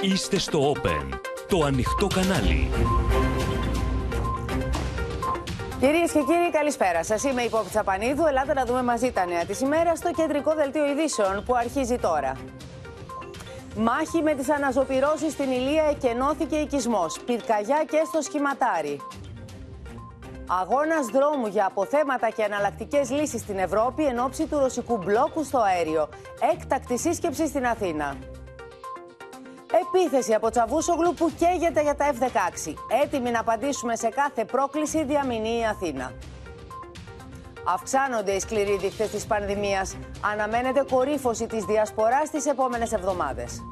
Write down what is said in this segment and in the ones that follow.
Είστε στο Open, το ανοιχτό κανάλι. Κυρίες και κύριοι, καλησπέρα σας. Είμαι η Πόπη Τσαπανίδου. Ελάτε να δούμε μαζί τα νέα της ημέρας στο κεντρικό δελτίο ειδήσεων που αρχίζει τώρα. Μάχη με τις αναζωπυρώσεις στην Ηλία εκενώθηκε οικισμός. Πυρκαγιά και στο σχηματάρι. Αγώνας δρόμου για αποθέματα και εναλλακτικέ λύσεις στην Ευρώπη εν ώψη του ρωσικού μπλόκου στο αέριο. Έκτακτη σύσκεψη στην Αθήνα. Επίθεση από Τσαβούσογλου που καίγεται για τα F-16. Έτοιμοι να απαντήσουμε σε κάθε πρόκληση διαμηνεί η Αθήνα. Αυξάνονται οι σκληροί δείχτες της πανδημίας. Αναμένεται κορύφωση της διασποράς τις επόμενες εβδομάδες.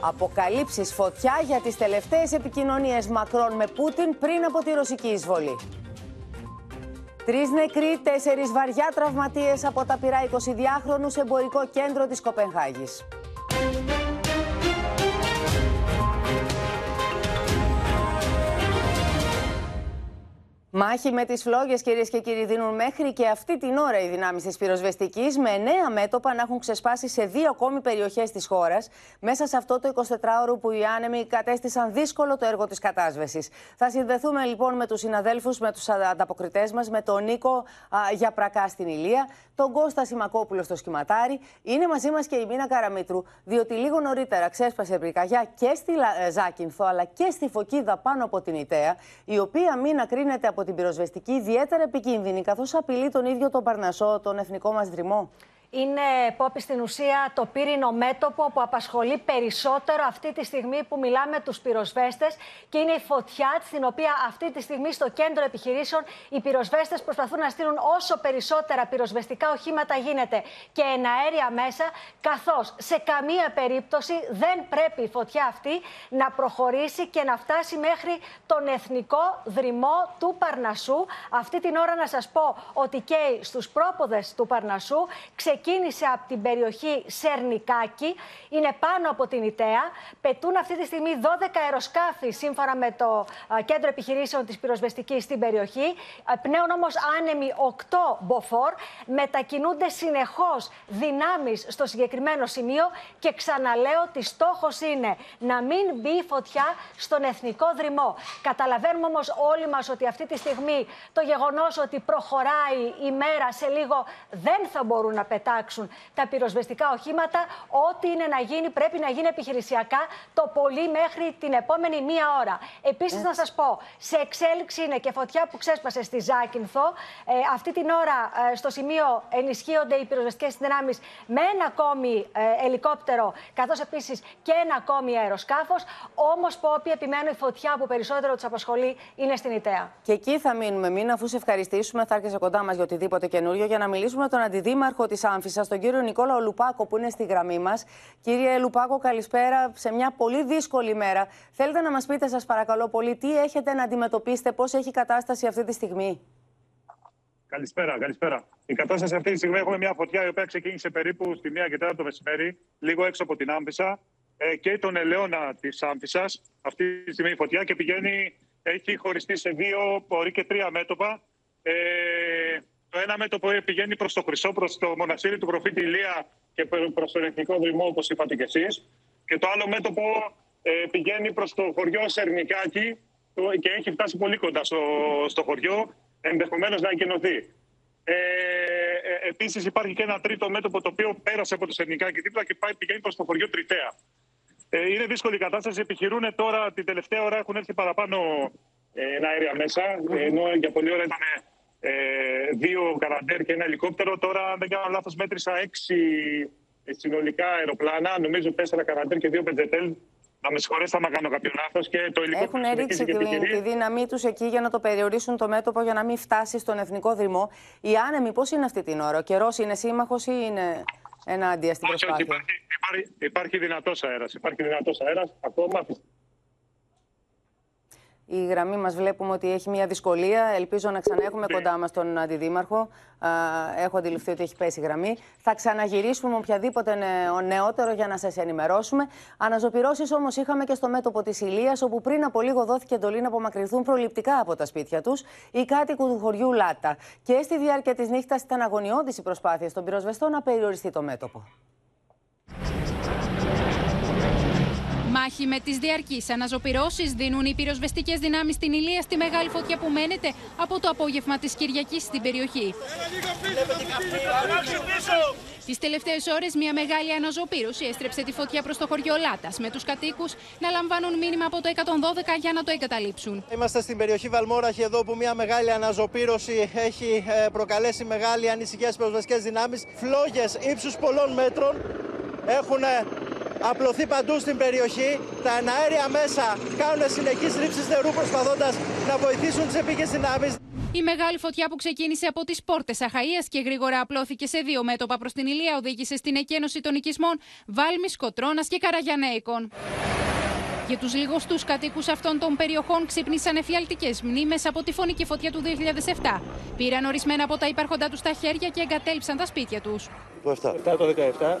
Αποκαλύψεις φωτιά για τις τελευταίες επικοινωνίες Μακρόν με Πούτιν πριν από τη ρωσική εισβολή. Τρεις νεκροί, τέσσερις βαριά τραυματίες από τα πυρά 22χρονου σε εμπορικό κέντρο της Κοπενχάγης. Μάχη με τις φλόγες, κυρίες και κύριοι, δίνουν μέχρι και αυτή την ώρα οι δυνάμεις της πυροσβεστικής με νέα μέτωπα να έχουν ξεσπάσει σε δύο ακόμη περιοχές της χώρας μέσα σε αυτό το 24ωρο που οι άνεμοι κατέστησαν δύσκολο το έργο της κατάσβεσης. Θα συνδεθούμε λοιπόν με τους συναδέλφους, με τους ανταποκριτές μας, με τον Νίκο Γιαπρακά στην Ηλία, τον Κώστα Σιμακόπουλο στο Σχηματάρι. Είναι μαζί μας και η Μίνα Καραμίτρου, διότι λίγο νωρίτερα ξέσπασε πυρκαγιά και στη ε, Ζάκυνθο αλλά και στη Φωκίδα πάνω από την Ιταία, η οποία μήνα κρίνεται από την πυροσβεστική ιδιαίτερα επικίνδυνη, καθώς απειλεί τον ίδιο τον Παρνασό, τον εθνικό μας δρυμό είναι, Πόπη, στην ουσία το πύρινο μέτωπο που απασχολεί περισσότερο αυτή τη στιγμή που μιλάμε τους πυροσβέστες και είναι η φωτιά στην οποία αυτή τη στιγμή στο κέντρο επιχειρήσεων οι πυροσβέστες προσπαθούν να στείλουν όσο περισσότερα πυροσβεστικά οχήματα γίνεται και εναέρια μέσα, καθώς σε καμία περίπτωση δεν πρέπει η φωτιά αυτή να προχωρήσει και να φτάσει μέχρι τον εθνικό δρυμό του Παρνασού. Αυτή την ώρα να σας πω ότι και στους πρόποδες του Παρνασού ξεκίνησε από την περιοχή Σερνικάκη, είναι πάνω από την Ιταία. Πετούν αυτή τη στιγμή 12 αεροσκάφη σύμφωνα με το κέντρο επιχειρήσεων της πυροσβεστικής στην περιοχή. Πνέουν όμως άνεμοι 8 μποφόρ. Μετακινούνται συνεχώς δυνάμεις στο συγκεκριμένο σημείο και ξαναλέω ότι στόχος είναι να μην μπει φωτιά στον εθνικό δρυμό. Καταλαβαίνουμε όμως όλοι μας ότι αυτή τη στιγμή το γεγονός ότι προχωράει η μέρα σε λίγο δεν θα μπορούν να πετάξουν τα πυροσβεστικά οχήματα. Ό,τι είναι να γίνει πρέπει να γίνει επιχειρησιακά το πολύ μέχρι την επόμενη μία ώρα. Επίσης, να σας πω, σε εξέλιξη είναι και φωτιά που ξέσπασε στη Ζάκυνθο. Ε, αυτή την ώρα ε, στο σημείο ενισχύονται οι πυροσβεστικές δυνάμεις με ένα ακόμη ε, ελικόπτερο, καθώς επίσης και ένα ακόμη αεροσκάφος. Όμως, Πόπι, επιμένω η φωτιά που περισσότερο τους απασχολεί είναι στην Ιταία. Και εκεί θα μείνουμε, μην αφού σε ευχαριστήσουμε, θα έρχεσαι κοντά μας για οτιδήποτε καινούριο για να μιλήσουμε με τον αντιδήμαρχο της Άμφη Άμφισσα, τον κύριο Νικόλα Λουπάκο που είναι στη γραμμή μας. Κύριε Λουπάκο, καλησπέρα σε μια πολύ δύσκολη μέρα. Θέλετε να μας πείτε, σας παρακαλώ πολύ, τι έχετε να αντιμετωπίσετε, πώς έχει η κατάσταση αυτή τη στιγμή; Καλησπέρα, καλησπέρα. Η κατάσταση αυτή τη στιγμή έχουμε μια φωτιά η οποία ξεκίνησε περίπου στη 1 και 4 το μεσημέρι, λίγο έξω από την Άμφισσα ε, και τον ελαιόνα της Άμφισσας. Αυτή τη στιγμή η φωτιά και πηγαίνει, έχει χωριστεί σε δύο, μπορεί και τρία μέτωπα. Ε, το ένα μέτωπο πηγαίνει προς το Χρυσό, προς το μοναστήρι του προφήτη Ηλία και προ τον Εθνικό Δρυμό, όπως είπατε κι εσείς. Και το άλλο μέτωπο ε, πηγαίνει προς το χωριό Σερνικάκη και έχει φτάσει πολύ κοντά στο, στο χωριό, ενδεχομένως να εγκαινωθεί. Ε, ε, Επίσης, υπάρχει και ένα τρίτο μέτωπο το οποίο πέρασε από το Σερνικάκη δίπλα και πάει, πηγαίνει προς το χωριό Τριτέα. Ε, είναι δύσκολη η κατάσταση. Επιχειρούν τώρα την τελευταία ώρα, έχουν έρθει παραπάνω ε, αέρια μέσα. Ενώ για πολλή ώρα ήταν ε, δύο καραντέρ και ένα ελικόπτερο. Τώρα, αν δεν κάνω λάθος, μέτρησα έξι συνολικά αεροπλάνα. Νομίζω τέσσερα καραντέρ και δύο πεντζετέλ. Να με συγχωρέσετε αν κάνω κάποιο λάθος. το Έχουν ρίξει τη, τη δύναμή τους εκεί για να το περιορίσουν το μέτωπο για να μην φτάσει στον εθνικό δρυμό. Οι άνεμοι πώς είναι αυτή την ώρα, ο καιρός είναι σύμμαχος ή είναι ενάντια στην προσπάθεια. Όχι, υπάρχει, υπάρχει, υπάρχει δυνατός αέρας. Υπάρχει δυνατός αέρας ακόμα. Η γραμμή μας βλέπουμε ότι έχει μια δυσκολία. Ελπίζω να ξανέχουμε κοντά μας τον Αντιδήμαρχο. Έχω αντιληφθεί ότι έχει πέσει η γραμμή. Θα ξαναγυρίσουμε με οποιαδήποτε νεότερο για να σας ενημερώσουμε. Αναζωπυρώσεις όμως είχαμε και στο μέτωπο της Ηλίας, όπου πριν από λίγο δόθηκε εντολή να απομακρυνθούν προληπτικά από τα σπίτια τους οι κάτοικοι του χωριού Λάτα. Και στη διάρκεια της νύχτας ήταν αγωνιώδης η προσπάθεια των πυροσβεστών να περιοριστεί το μέτωπο. Μάχη με τις διαρκείς αναζωπηρώσεις δίνουν οι πυροσβεστικές δυνάμεις στην Ηλία στη μεγάλη φωτιά που μένεται από το απόγευμα της Κυριακής στην περιοχή. Τις τελευταίες ώρες, μια μεγάλη αναζωπήρωση έστρεψε τη φωτιά προς το χωριό Λάτας, με τους κατοίκους να λαμβάνουν μήνυμα από το 112 για να το εγκαταλείψουν. Είμαστε στην περιοχή Βαλμόραχη, εδώ που μια μεγάλη αναζωπήρωση έχει ε, προκαλέσει μεγάλη ανησυχία στις πυροσβεστικές δυνάμεις. Φλόγες ύψους πολλών μέτρων έχουν ε, απλωθεί παντού στην περιοχή. Τα εναέρια μέσα κάνουν συνεχείς ρήψεις νερού προσπαθώντας να βοηθήσουν τις επίκες δυνάμεις. Η μεγάλη φωτιά που ξεκίνησε από τις πόρτες Αχαία και γρήγορα απλώθηκε σε δύο μέτωπα προς την Ηλία οδήγησε στην εκένωση των οικισμών Βάλμης, Κοτρώνας και Καραγιανέικων. Για τους λιγοστού κατοίκους αυτών των περιοχών ξύπνησαν εφιαλτικές μνήμες από τη φωνική φωτιά του 2007. Πήραν ορισμένα από τα υπάρχοντά τους στα χέρια και εγκατέλειψαν τα σπίτια τους. Το 7. το 17.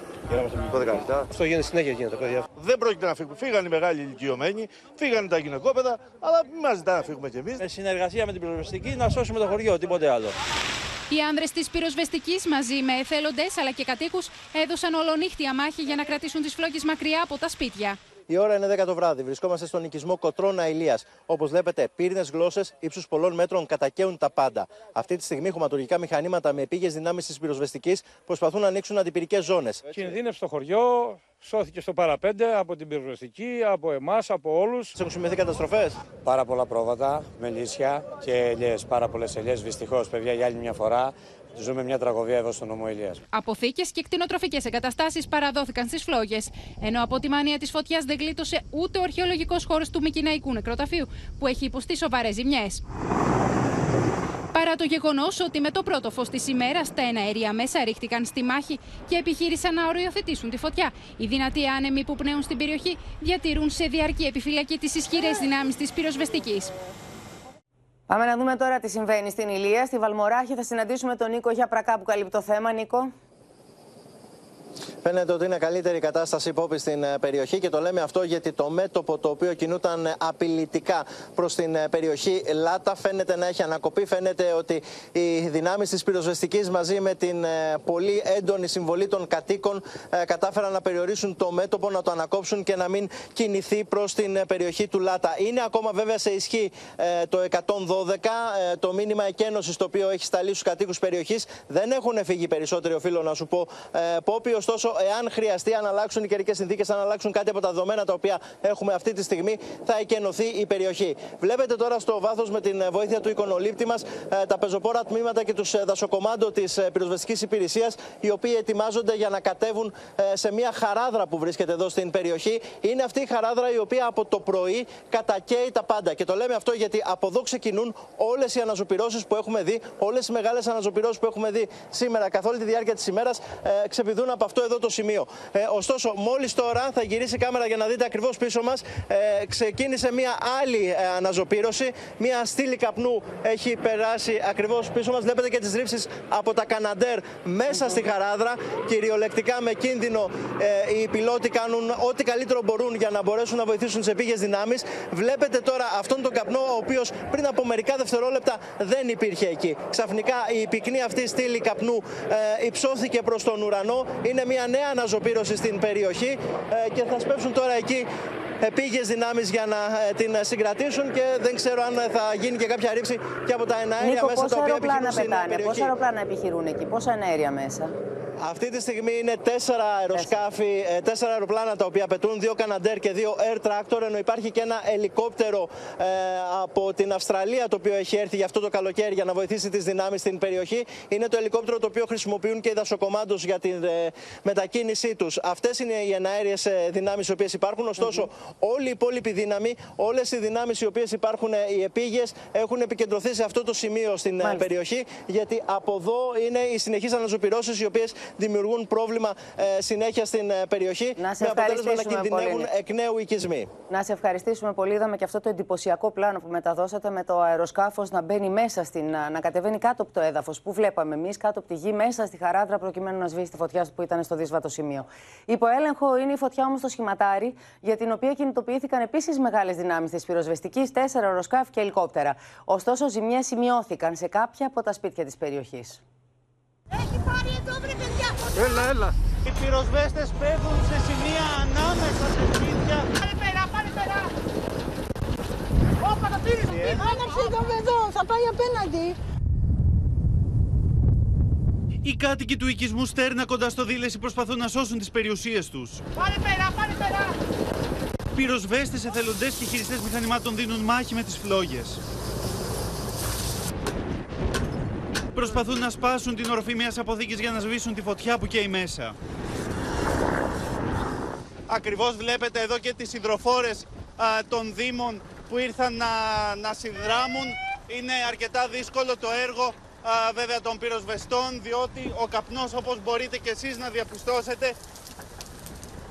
Το 17. Αυτό γίνεται συνέχεια γίνεται, παιδιά. Δεν πρόκειται να φύγουμε. Φύγανε οι μεγάλοι ηλικιωμένοι, φύγανε τα γυναικόπαιδα, αλλά μην μας ζητάνε να φύγουμε κι εμείς. Με συνεργασία με την πυροσβεστική να σώσουμε το χωριό, τίποτε άλλο. Οι άνδρες της πυροσβεστικής μαζί με εθέλοντες αλλά και κατοίκους έδωσαν ολονύχτια μάχη για να κρατήσουν τις φλόγες μακριά από τα σπίτια. Η ώρα είναι 10 το βράδυ. Βρισκόμαστε στον οικισμό Κοτρώνα Ηλίας. Όπως βλέπετε, πύρινε γλώσσες ύψους πολλών μέτρων κατακαίουν τα πάντα. Αυτή τη στιγμή, χωματουργικά μηχανήματα με επίγειες δυνάμεις της πυροσβεστικής προσπαθούν να ανοίξουν αντιπυρικές ζώνες. Κινδύνευσε το χωριό, σώθηκε στο παραπέντε από την πυροσβεστική, από εμάς, από όλους. Έχουν σημειωθεί καταστροφές; Πάρα πολλά πρόβατα, μελίσια και ελιές. Πάρα πολλές ελιές. Δυστυχώς, παιδιά, για άλλη μια φορά Ζούμε μια τραγωδία εδώ στον νομό Ηλίας. Αποθήκες και κτηνοτροφικές εγκαταστάσεις παραδόθηκαν στις φλόγες. Ενώ από τη μανία της φωτιάς δεν γλίτωσε ούτε ο αρχαιολογικός χώρος του Μικυναϊκού νεκροταφείου, που έχει υποστεί σοβαρές ζημιές. Παρά το γεγονός ότι με το πρώτο φως της ημέρας τα εναέρια μέσα ρίχτηκαν στη μάχη και επιχείρησαν να οριοθετήσουν τη φωτιά, οι δυνατοί άνεμοι που πνέουν στην περιοχή διατηρούν σε διαρκή επιφυλακή τις ισχυρές δυνάμεις της πυροσβεστικής. Πάμε να δούμε τώρα τι συμβαίνει στην Ηλία. Στη Βαλμοράχη θα συναντήσουμε τον Νίκο Γιαπρακά που καλύπτει το θέμα. Νίκο. Φαίνεται ότι είναι καλύτερη κατάσταση υπόπη στην ε, περιοχή και το λέμε αυτό γιατί το μέτωπο το οποίο κινούταν απειλητικά προς την ε, περιοχή Λάτα φαίνεται να έχει ανακοπεί. Φαίνεται ότι οι δυνάμεις της πυροσβεστικής μαζί με την ε, πολύ έντονη συμβολή των κατοίκων κατάφεραν να περιορίσουν το μέτωπο, να το ανακόψουν και να μην κινηθεί προς την περιοχή του Λάτα. Είναι ακόμα βέβαια σε ισχύ το 112, το μήνυμα εκένωσης το οποίο έχει σταλεί στους κατοίκους περιοχής. Δεν έχουν φύγει περισσότεροι, οφείλω να σου πω, Πόπι, ωστόσο εάν χρειαστεί, αν αλλάξουν οι καιρικές συνθήκες, αν αλλάξουν κάτι από τα δεδομένα τα οποία έχουμε αυτή τη στιγμή, θα εκενωθεί η περιοχή. Βλέπετε τώρα στο βάθος με την βοήθεια του εικονολήπτη μας ε, τα πεζοπόρα τμήματα και τους ε, δασοκομάντο της ε, πυροσβεστικής υπηρεσίας, οι οποίοι ετοιμάζονται για να κατέβουν σε μια χαράδρα που βρίσκεται εδώ στην περιοχή. Είναι αυτή η χαράδρα η οποία από το πρωί κατακαίει τα πάντα. Και το λέμε αυτό γιατί από εδώ ξεκινούν όλες οι αναζωπηρώσεις που έχουμε δει, όλες οι μεγάλες αναζωπηρώσεις που έχουμε δει σήμερα καθ' όλη τη διάρκεια της ημέρας, ξεπηδούν από αυτό εδώ το σημείο. Ε, ωστόσο, μόλις τώρα θα γυρίσει η κάμερα για να δείτε ακριβώς πίσω μας, ε, ξεκίνησε μια άλλη ε, αναζωπήρωση. Μια στήλη καπνού έχει περάσει ακριβώς πίσω μας. Βλέπετε και τις ρήψεις από τα Καναντέρ μέσα στη χαράδρα. Κυριολεκτικά με κίνδυνο ε, οι πιλότοι κάνουν ό,τι καλύτερο μπορούν για να μπορέσουν να βοηθήσουν τις επίγειες δυνάμεις. Βλέπετε τώρα αυτόν τον καπνό, ο οποίος πριν από μερικά δευτερόλεπτα δεν υπήρχε εκεί. Ξαφνικά η πυκνή αυτή στήλη καπνού ε, υψώθηκε προς τον ουρανό. Είναι μια νέα αναζωπήρωση στην περιοχή ε, και θα σπεύσουν τώρα εκεί επίγειες δυνάμεις για να ε, την συγκρατήσουν και δεν ξέρω αν θα γίνει και κάποια ρήξη και από τα εναέρια μέσα τα οποία επιχειρούν στην περιοχή. Πόσα αεροπλάνα επιχειρούν εκεί, πόσα εναέρια μέσα; Αυτή τη στιγμή είναι τέσσερα αεροσκάφη, ε, τέσσερα αεροπλάνα τα οποία πετούν, δύο Canadair και δύο Air Tractor, ενώ υπάρχει και ένα ελικόπτερο ε, από την Αυστραλία το οποίο έχει έρθει για αυτό το καλοκαίρι για να βοηθήσει τις δυνάμεις στην περιοχή. Είναι το ελικόπτερο το οποίο χρησιμοποιούν και οι δασοκομάντος για την ε, μετακίνησή τους. Αυτές είναι οι εναέριες δυνάμεις οι οποίες υπάρχουν. Ωστόσο, mm-hmm. όλη η υπόλοιπη δύναμη, όλες οι δυνάμεις οι οποίες υπάρχουν, οι επίγειες, έχουν επικεντρωθεί σε αυτό το σημείο στην Μάλιστα. περιοχή, γιατί από εδώ είναι οι συνεχείς αναζωπηρώσεις οι οποίες δημιουργούν πρόβλημα ε, συνέχεια στην ε, περιοχή. Να σε με αποτέλεσμα να κινδυνεύουν πολύ. εκ νέου οικισμοί. Να σε ευχαριστήσουμε πολύ. Είδαμε και αυτό το εντυπωσιακό πλάνο που μεταδώσατε με το αεροσκάφος να μπαίνει μέσα στην. να κατεβαίνει κάτω από το έδαφος που βλέπαμε εμείς, κάτω από τη γη, μέσα στη χαράδρα προκειμένου να σβήσει τη φωτιά που ήταν στο δύσβατο σημείο. Υπό έλεγχο είναι η φωτιά όμως στο σχηματάρι, για την οποία κινητοποιήθηκαν επίσης μεγάλες δυνάμεις της πυροσβεστικής, τέσσερα αεροσκάφη και ελικόπτερα. Ωστόσο, ζημιές σημειώθηκαν σε κάποια από τα σπίτια της περιοχής. Έλα, έλα. Οι πυροσβέστες πέφτουν σε σημεία ανάμεσα σε σπίτια. Πάνε πέρα, πάνε πέρα. Όπα, το πήρες. Άναψε το εδώ, θα πάει απέναντι. Οι κάτοικοι του οικισμού Στέρνα κοντά στο Δήλεση προσπαθούν να σώσουν τις περιουσίες τους. Πάνε πέρα, πάνε πέρα. Πυροσβέστες, εθελοντές και χειριστές μηχανημάτων δίνουν μάχη με τις φλόγες. Προσπαθούν να σπάσουν την οροφή μιας αποθήκης για να σβήσουν τη φωτιά που καίει μέσα. Ακριβώς βλέπετε εδώ και τις υδροφόρες α, των Δήμων που ήρθαν να, να συνδράμουν. Είναι αρκετά δύσκολο το έργο α, βέβαια των πυροσβεστών διότι ο καπνός όπως μπορείτε και εσείς να διαπιστώσετε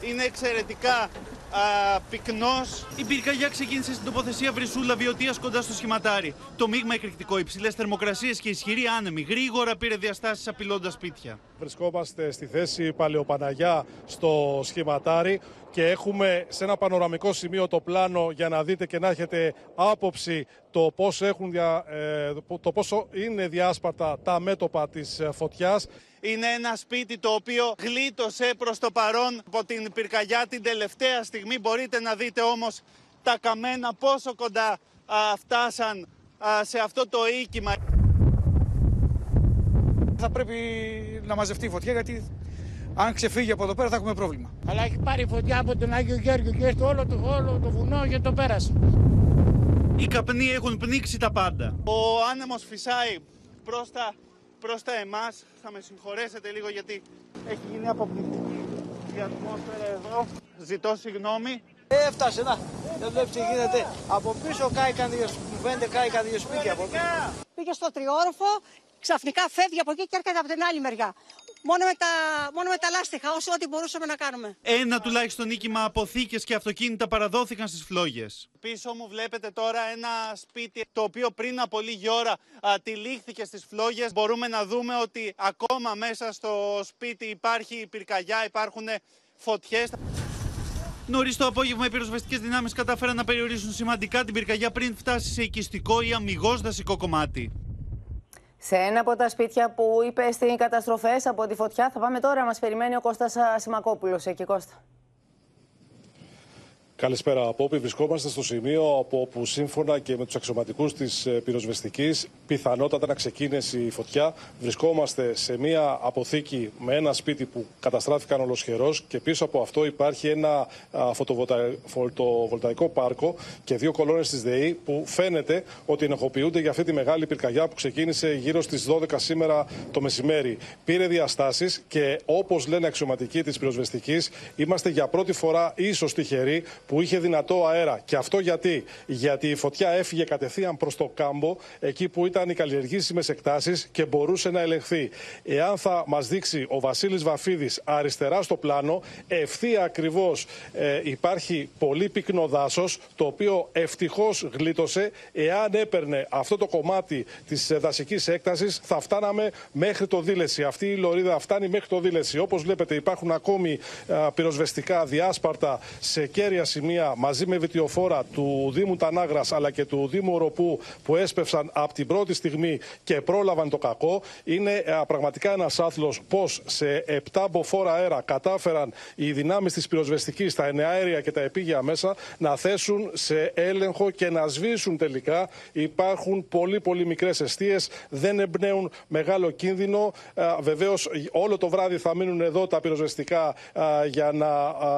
είναι εξαιρετικά α, πυκνός. Η πυρκαγιά ξεκίνησε στην τοποθεσία Βρυσούλα Βιωτίας κοντά στο σχηματάρι. Το μείγμα εκρηκτικό, υψηλές θερμοκρασίες και ισχυρή άνεμη γρήγορα πήρε διαστάσεις απειλώντας σπίτια. Βρισκόμαστε στη θέση Παλαιοπαναγιά στο σχηματάρι και έχουμε σε ένα πανοραμικό σημείο το πλάνο για να δείτε και να έχετε άποψη το πόσο, έχουν δια, ε, το πόσο είναι διάσπαρτα τα μέτωπα της ε, φωτιάς. Είναι ένα σπίτι το οποίο γλίτωσε προς το παρόν από την πυρκαγιά την τελευταία στιγμή. Μπορείτε να δείτε όμως τα καμένα πόσο κοντά α, φτάσαν α, σε αυτό το οίκημα. Θα πρέπει να μαζευτεί η φωτιά γιατί αν ξεφύγει από εδώ πέρα θα έχουμε πρόβλημα. Αλλά έχει πάρει φωτιά από τον Άγιο Γέργιο και στο όλο το, όλο το βουνό και το πέρασε. Οι καπνοί έχουν πνίξει τα πάντα. Ο άνεμος φυσάει προς τα, προς τα εμάς. Θα με συγχωρέσετε λίγο γιατί έχει γίνει αποπνικτική η ατμόσφαιρα εδώ. Ζητώ συγγνώμη. Έφτασε, να, δεν βλέπεις τι γίνεται. Από πίσω κάηκαν δύο, μου φαίνεται κάηκαν δύο σπίτια από πίσω. Πήγε στο τριόροφο, ξαφνικά φεύγει από εκεί και έρχεται από την άλλη μεριά. Μόνο με τα, μόνο με τα λάστιχα, όσο ό,τι μπορούσαμε να κάνουμε. Ένα τουλάχιστον νίκημα αποθήκες και αυτοκίνητα παραδόθηκαν στις φλόγες. Πίσω μου βλέπετε τώρα ένα σπίτι το οποίο πριν από λίγη ώρα α, τυλίχθηκε στις φλόγες. Μπορούμε να δούμε ότι ακόμα μέσα στο σπίτι υπάρχει πυρκαγιά, υπάρχουν φωτιές. Νωρίς το απόγευμα, οι πυροσβεστικές δυνάμεις κατάφεραν να περιορίσουν σημαντικά την πυρκαγιά πριν φτάσει σε οικιστικό ή αμυγός δασικό κομμάτι. Σε ένα από τα σπίτια που είπε στην καταστροφές από τη φωτιά, θα πάμε τώρα. Μας περιμένει ο Κώστας Σιμακόπουλος. Εκεί, Κώστα. Καλησπέρα από όπου βρισκόμαστε στο σημείο από όπου σύμφωνα και με τους αξιωματικούς της πυροσβεστικής πιθανότατα να ξεκίνησε η φωτιά. Βρισκόμαστε σε μια αποθήκη με ένα σπίτι που καταστράφηκαν ολοσχερός και πίσω από αυτό υπάρχει ένα φωτοβολταϊκό πάρκο και δύο κολόνες της ΔΕΗ που φαίνεται ότι ενοχοποιούνται για αυτή τη μεγάλη πυρκαγιά που ξεκίνησε γύρω στις 12 σήμερα το μεσημέρι. Πήρε διαστάσεις και όπως λένε αξιωματικοί της πυροσβεστικής είμαστε για πρώτη φορά ίσως τυχεροί που είχε δυνατό αέρα. Και αυτό γιατί, γιατί η φωτιά έφυγε κατευθείαν προς το κάμπο, εκεί που ήταν οι καλλιεργήσιμες εκτάσεις και μπορούσε να ελεγχθεί. Εάν θα μας δείξει ο Βασίλης Βαφίδης αριστερά στο πλάνο, ευθεία ακριβώς ε, υπάρχει πολύ πυκνό δάσος, το οποίο ευτυχώς γλίτωσε. Εάν έπαιρνε αυτό το κομμάτι της δασικής έκτασης, θα φτάναμε μέχρι το δίλεση. Αυτή η λωρίδα φτάνει μέχρι το δίλεση. Όπως βλέπετε, υπάρχουν ακόμη α, πυροσβεστικά διάσπαρτα σε κέρια σημεία μαζί με βιτιοφόρα του Δήμου Τανάγρας αλλά και του Δήμου Οροπού που έσπευσαν από την πρώτη στιγμή και πρόλαβαν το κακό. Είναι α, πραγματικά ένας άθλος πώς σε 7 μποφόρ αέρα κατάφεραν οι δυνάμεις της πυροσβεστικής, τα εναέρια και τα επίγεια μέσα να θέσουν σε έλεγχο και να σβήσουν τελικά. Υπάρχουν πολύ πολύ μικρές αιστείες, δεν εμπνέουν μεγάλο κίνδυνο. Βεβαίως όλο το βράδυ θα μείνουν εδώ τα πυροσβεστικά α, για να, α,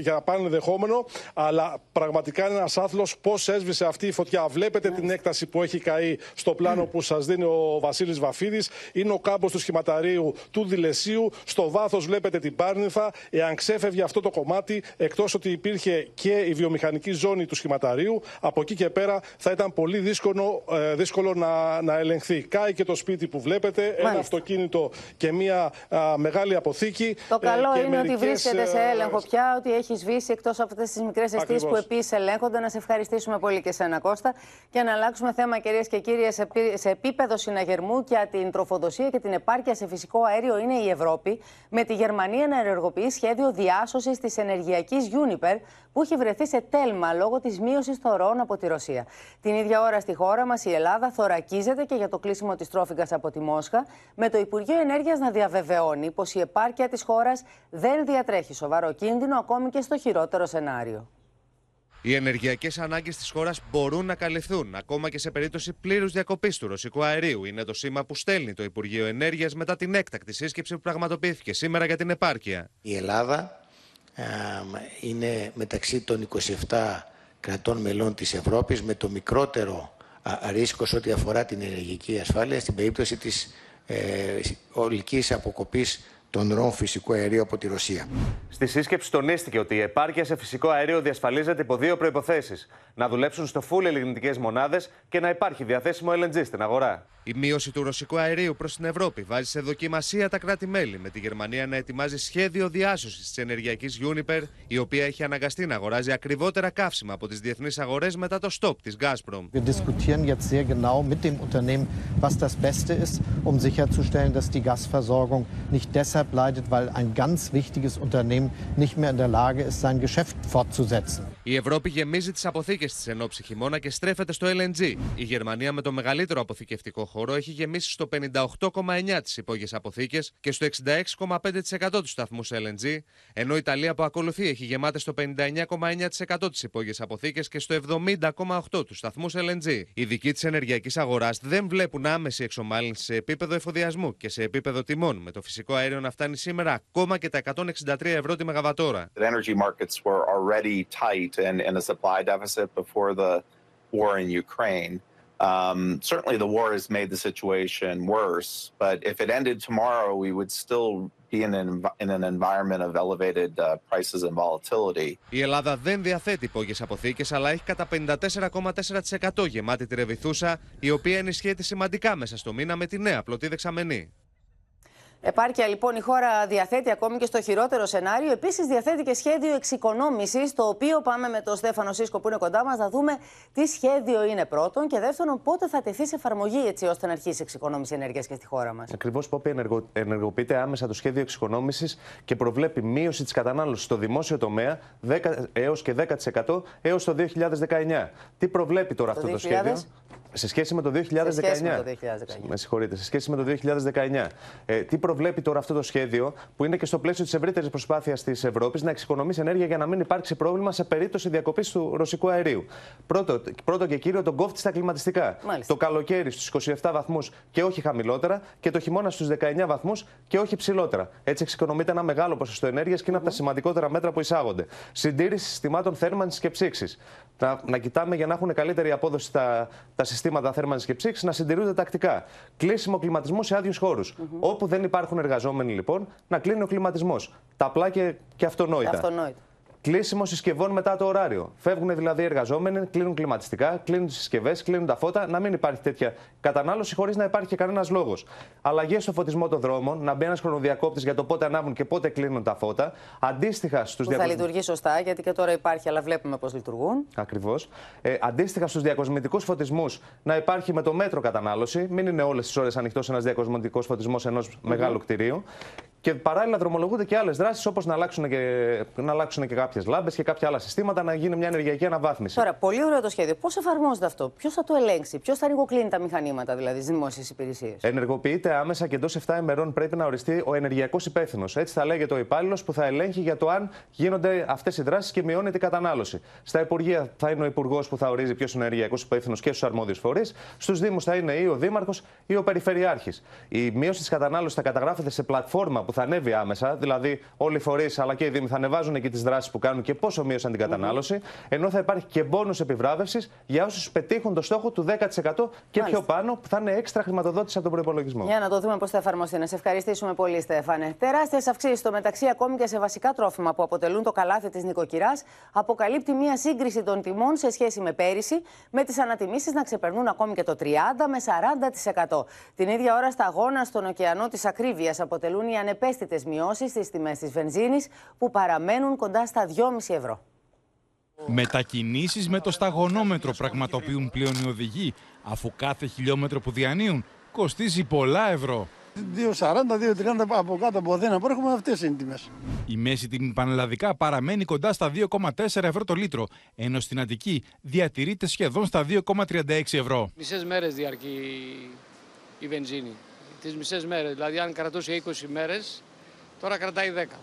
για να πάνε δεχόμενο. Αλλά πραγματικά είναι ένας άθλος πώς έσβησε αυτή η φωτιά. Βλέπετε την έκταση που έχει καεί στο πλάνο που σας δίνει ο Βασίλης Βαφίδης. Είναι ο κάμπος του σχηματαρίου του Δηλεσίου. Στο βάθος βλέπετε την Πάρνηθα. Εάν ξέφευγε αυτό το κομμάτι, εκτός ότι υπήρχε και η βιομηχανική ζώνη του σχηματαρίου, από εκεί και πέρα θα ήταν πολύ δύσκολο, ε, δύσκολο να, να ελεγχθεί. Κάει και το σπίτι που βλέπετε, Μάλιστα. ένα αυτοκίνητο και μια α, μεγάλη αποθήκη. Το καλό ε, είναι μερικές, ότι βρίσκεται σε ε, έλεγχο πια, ότι έχει σβήσει εκτός από αυτές τις μικρές αιστείες που επίσης ελέγχονται. Να σε ευχαριστήσουμε πολύ και σένα, Κώστα. Και να αλλάξουμε θέμα, κυρίες και κύριοι, σε, σε επίπεδο συναγερμού για την τροφοδοσία και την επάρκεια σε φυσικό αέριο είναι η Ευρώπη, με τη Γερμανία να ενεργοποιεί σχέδιο διάσωσης της ενεργειακής Uniper, που έχει βρεθεί σε τέλμα λόγω της μείωσης των ροών από τη Ρωσία. Την ίδια ώρα στη χώρα μας η Ελλάδα θωρακίζεται και για το κλείσιμο της τρόφιγγας από τη Μόσχα, με το Υπουργείο Ενέργειας να διαβεβαιώνει πως η επάρκεια της χώρας δεν διατρέχει σοβαρό κίνδυνο ακόμη και στο χειρότερο σενάριο. Οι ενεργειακές ανάγκες της χώρας μπορούν να καλυφθούν ακόμα και σε περίπτωση πλήρους διακοπής του ρωσικού αερίου. Είναι το σήμα που στέλνει το Υπουργείο Ενέργειας μετά την έκτακτη σύσκεψη που πραγματοποιήθηκε σήμερα για την επάρκεια. Η Ελλάδα ε, είναι μεταξύ των 27 κρατών μελών της Ευρώπης με το μικρότερο ρίσκος ό,τι αφορά την ενεργειακή ασφάλεια στην περίπτωση της ε, ολικής αποκοπής των ροών φυσικού αερίου από τη Ρωσία. Στη σύσκεψη τονίστηκε ότι η επάρκεια σε φυσικό αέριο διασφαλίζεται υπό δύο προποθέσει: να δουλέψουν στο full ελληνικές μονάδες και να υπάρχει διαθέσιμο LNG στην αγορά. Η μείωση του ρωσικού αερίου προς την Ευρώπη βάζει σε δοκιμασία τα κράτη-μέλη, με τη Γερμανία να ετοιμάζει σχέδιο διάσωσης της ενεργειακής Uniper, η οποία έχει αναγκαστεί να αγοράζει ακριβότερα καύσιμα από τις διεθνείς αγορές μετά το stop της Gazprom. Wir diskutieren jetzt sehr genau mit dem Unternehmen, was das Beste ist, um sicherzustellen, dass die Gasversorgung nicht deshalb leidet, weil ein ganz wichtiges Unternehmen nicht mehr in der Lage ist, sein Geschäft fortzusetzen. Η Ευρώπη γεμίζει τις αποθήκες της εν ώψη χειμώνα και στρέφεται στο LNG. Η Γερμανία με το μεγαλύτερο αποθηκευτικό χώρο έχει γεμίσει στο 58,9 τις υπόγειες αποθήκες και στο 66,5% τους σταθμούς LNG, ενώ η Ιταλία που ακολουθεί έχει γεμάτε στο 59,9% τις υπόγειες αποθήκες και στο 70,8% τους σταθμούς LNG. Οι ειδικοί της ενεργειακής αγοράς δεν βλέπουν άμεση εξομάλυνση σε επίπεδο εφοδιασμού και σε επίπεδο τιμών, με το φυσικό αέριο να φτάνει σήμερα ακόμα και τα 163 ευρώ τη μεγαβατόρα. The energy markets were already tight and in a supply deficit before the war in Ukraine. Um, certainly, the war has made the situation worse. But if it ended tomorrow, we would still be in an, in an environment of elevated uh, prices and volatility. Η Ελλάδα δεν διαθέτει υπόγειε αποθήκε, αλλά έχει κατά 54,4% γεμάτη τη ρεβιθούσα, η οποία ενισχύεται σημαντικά μέσα στο μήνα με τη νέα πλωτή δεξαμενή. Επάρκεια λοιπόν η χώρα διαθέτει ακόμη και στο χειρότερο σενάριο. Επίσης διαθέτει και σχέδιο εξοικονόμησης, το οποίο πάμε με τον Στέφανο Σίσκο που είναι κοντά μας να δούμε τι σχέδιο είναι πρώτον και δεύτερον πότε θα τεθεί σε εφαρμογή έτσι ώστε να αρχίσει η εξοικονόμηση ενέργειας και στη χώρα μας. Ακριβώς, Πόπη, ενεργο... ενεργοποιείται άμεσα το σχέδιο εξοικονόμησης και προβλέπει μείωση της κατανάλωσης στο δημόσιο τομέα 10... έως και 10% έως το 2019. Τι προβλέπει τώρα Το αυτό το 2000? σχέδιο; Σε σχέση με το 2019. Σε σχέση με το 2019. Με συγχωρείτε, σε σχέση με το 2019. Ε, τι προβλέπει τώρα αυτό το σχέδιο, που είναι και στο πλαίσιο της ευρύτερης προσπάθειας της Ευρώπης να εξοικονομήσει ενέργεια για να μην υπάρξει πρόβλημα σε περίπτωση διακοπής του ρωσικού αερίου. Πρώτο, πρώτο και κύριο, τον κόφτη στα κλιματιστικά. Μάλιστα. Το καλοκαίρι στους 27 βαθμούς και όχι χαμηλότερα και το χειμώνα στους 19 βαθμούς και όχι ψηλότερα. Έτσι εξοικονομείται ένα μεγάλο ποσοστό ενέργειας και είναι από τα σημαντικότερα μέτρα που εισάγονται. Συντήρηση συστημάτων θέρμανσης και ψήξης. Να, να κοιτάμε για να έχουν καλύτερη απόδοση τα, τα συστήματα θέρμανσης και ψήξη να συντηρούνται τακτικά. Κλείσιμο κλιματισμού σε άδειους χώρους. Όπου δεν υπάρχουν εργαζόμενοι, λοιπόν, να κλείνει ο κλιματισμός. Τα απλά και, και αυτονόητα. Αυτονόητα. Κλείσιμο συσκευών μετά το ωράριο. Φεύγουν δηλαδή οι εργαζόμενοι, κλείνουν κλιματιστικά, κλείνουν τις συσκευές, κλείνουν τα φώτα, να μην υπάρχει τέτοια κατανάλωση χωρίς να υπάρχει και κανένας λόγος. Αλλαγές στο φωτισμό των δρόμων, να μπει ένας χρονοδιακόπτη για το πότε ανάβουν και πότε κλείνουν τα φώτα. Αντίστοιχα στους Που θα λειτουργεί σωστά, γιατί και τώρα υπάρχει, αλλά βλέπουμε πώς λειτουργούν. Ακριβώς. Ε, αντίστοιχα στους διακοσμητικούς φωτισμούς να υπάρχει με το μέτρο κατανάλωση. Μην είναι όλες τις ώρες ανοιχτός ένας διακοσμητικός φωτισμός ενός μεγάλου κτηρίου. Και παράλληλα δρομολογούνται και άλλες δράσεις όπως να αλλάξουν και, να αλλάξουν και κάποιες λάμπες και κάποια άλλα συστήματα, να γίνει μια ενεργειακή αναβάθμιση. Τώρα, πολύ ωραίο το σχέδιο. Πώς εφαρμόζεται αυτό, Ποιος θα το ελέγξει, Ποιος θα ανοιγοκλίνει τα μηχανήματα δηλαδή στις δημόσιες υπηρεσίες; Ενεργοποιείται άμεσα και εντός 7 ημερών πρέπει να οριστεί ο ενεργειακός υπεύθυνος. Έτσι θα λέγεται ο υπάλληλος που θα ελέγχει για το αν γίνονται αυτές οι δράσεις και μειώνεται η κατανάλωση. Στα Υπουργεία θα είναι ο Υπουργός που θα ορίζει ποιος είναι ο ενεργειακός υπεύθυνος και στους αρμόδιους φορείς. Στους Δήμους θα είναι ή ο Δήμαρχος ή ο Περιφερειάρχης. Η μείωση της κατανάλωσης θα καταγράφεται σε πλατφόρμα που θα ανέβει άμεσα. Δηλαδή, όλοι οι φορείς αλλά και οι Δήμοι θα ανεβάζουν εκεί τις δράσεις που κάνουν και πόσο μείωσαν την κατανάλωση. Ενώ θα υπάρχει και μπόνους επιβράβευσης για όσους πετύχουν το στόχο του 10% και πιο Μάλιστα. πάνω, που θα είναι έξτρα χρηματοδότηση από τον προπολογισμό. Για να το δούμε πώς θα εφαρμοστεί. Να σε ευχαριστήσουμε πολύ, Στέφανε. Τεράστιες αυξήσεις στο μεταξύ, ακόμη και σε βασικά τρόφιμα που αποτελούν το καλάθι της νοικοκυράς, αποκαλύπτει μία σύγκριση των τιμών σε σχέση με πέρυσι, με τις ανατιμήσεις να ξεπερνούν ακόμη και το 30 με 40%. Την ίδια ώρα, στα αγώνα στον ωκεανό της ακρίβειας αποτελούν οι ανεπαίσθητε μειώσεις στις τιμές της βενζίνης, που παραμένουν κοντά στα 2,5 ευρώ. Μετακινήσεις με το σταγονόμετρο πραγματοποιούν πλέον οι οδηγοί, αφού κάθε χιλιόμετρο που διανύουν κοστίζει πολλά ευρώ. 2,40-2,30 από κάτω από Αθήνα που έχουμε αυτές είναι οι τιμές. Η μέση τιμή πανελλαδικά παραμένει κοντά στα 2,4 ευρώ το λίτρο, ενώ στην Αττική διατηρείται σχεδόν στα 2,36 ευρώ. Μισές μέρες διαρκεί η βενζίνη. Τις μισές μέρες. Δηλαδή αν κρατούσε 20 μέρες, τώρα κρατάει 10.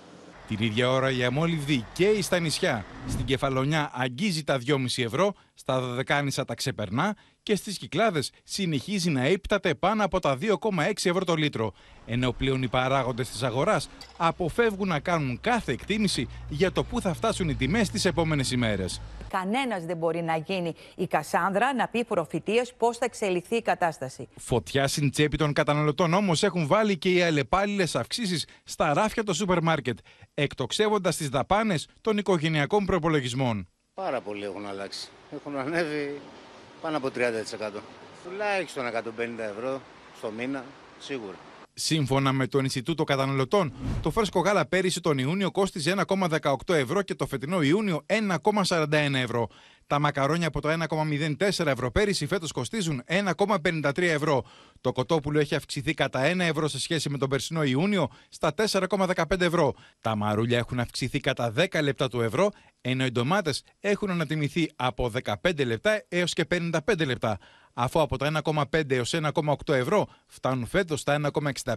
Την ίδια ώρα η αμόλυβδη καίει στα νησιά. Στην Κεφαλονιά αγγίζει τα 2,5 ευρώ, στα Δωδεκάνησα τα ξεπερνά και στις Κυκλάδες συνεχίζει να ύπταται πάνω από τα 2,6 ευρώ το λίτρο. Ενώ πλέον οι παράγοντες της αγοράς αποφεύγουν να κάνουν κάθε εκτίμηση για το πού θα φτάσουν οι τιμές τις επόμενες ημέρες. Κανένας δεν μπορεί να γίνει η Κασάνδρα να πει προφητείες πώς θα εξελιχθεί η κατάσταση. Φωτιά στην τσέπη των καταναλωτών όμως έχουν βάλει και οι αλλεπάλληλες αυξήσεις στα ράφια των σούπερ μάρκετ, εκτοξεύοντας τις δαπάνες των οικογενειακών προπολογισμών. Πάρα πολύ έχουν αλλάξει. Έχουν ανέβει πάνω από 30%. Τουλάχιστον 150 ευρώ στο μήνα, σίγουρα. Σύμφωνα με το Ινστιτούτο Καταναλωτών, το φρέσκο γάλα πέρυσι τον Ιούνιο κόστιζε 1,18 ευρώ και το φετινό Ιούνιο 1,41 ευρώ. Τα μακαρόνια από το 1,04 ευρώ πέρυσι φέτος κοστίζουν 1,53 ευρώ. Το κοτόπουλο έχει αυξηθεί κατά 1 ευρώ σε σχέση με τον περσινό Ιούνιο στα 4,15 ευρώ. Τα μαρούλια έχουν αυξηθεί κατά 10 λεπτά του ευρώ, ενώ οι ντομάτες έχουν ανατιμηθεί από 15 λεπτά έως και 55 λεπτά αφού από τα 1,5 έως 1,8 ευρώ φτάνουν φέτος στα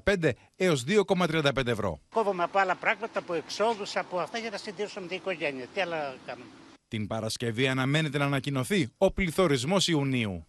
1,65 έως 2,35 ευρώ. Κόβομαι από άλλα πράγματα, από εξόδους, από αυτά για να συντηρήσουμε την οικογένεια. Τι άλλα κάνουμε; Την Παρασκευή αναμένεται να ανακοινωθεί ο πληθωρισμός Ιουνίου.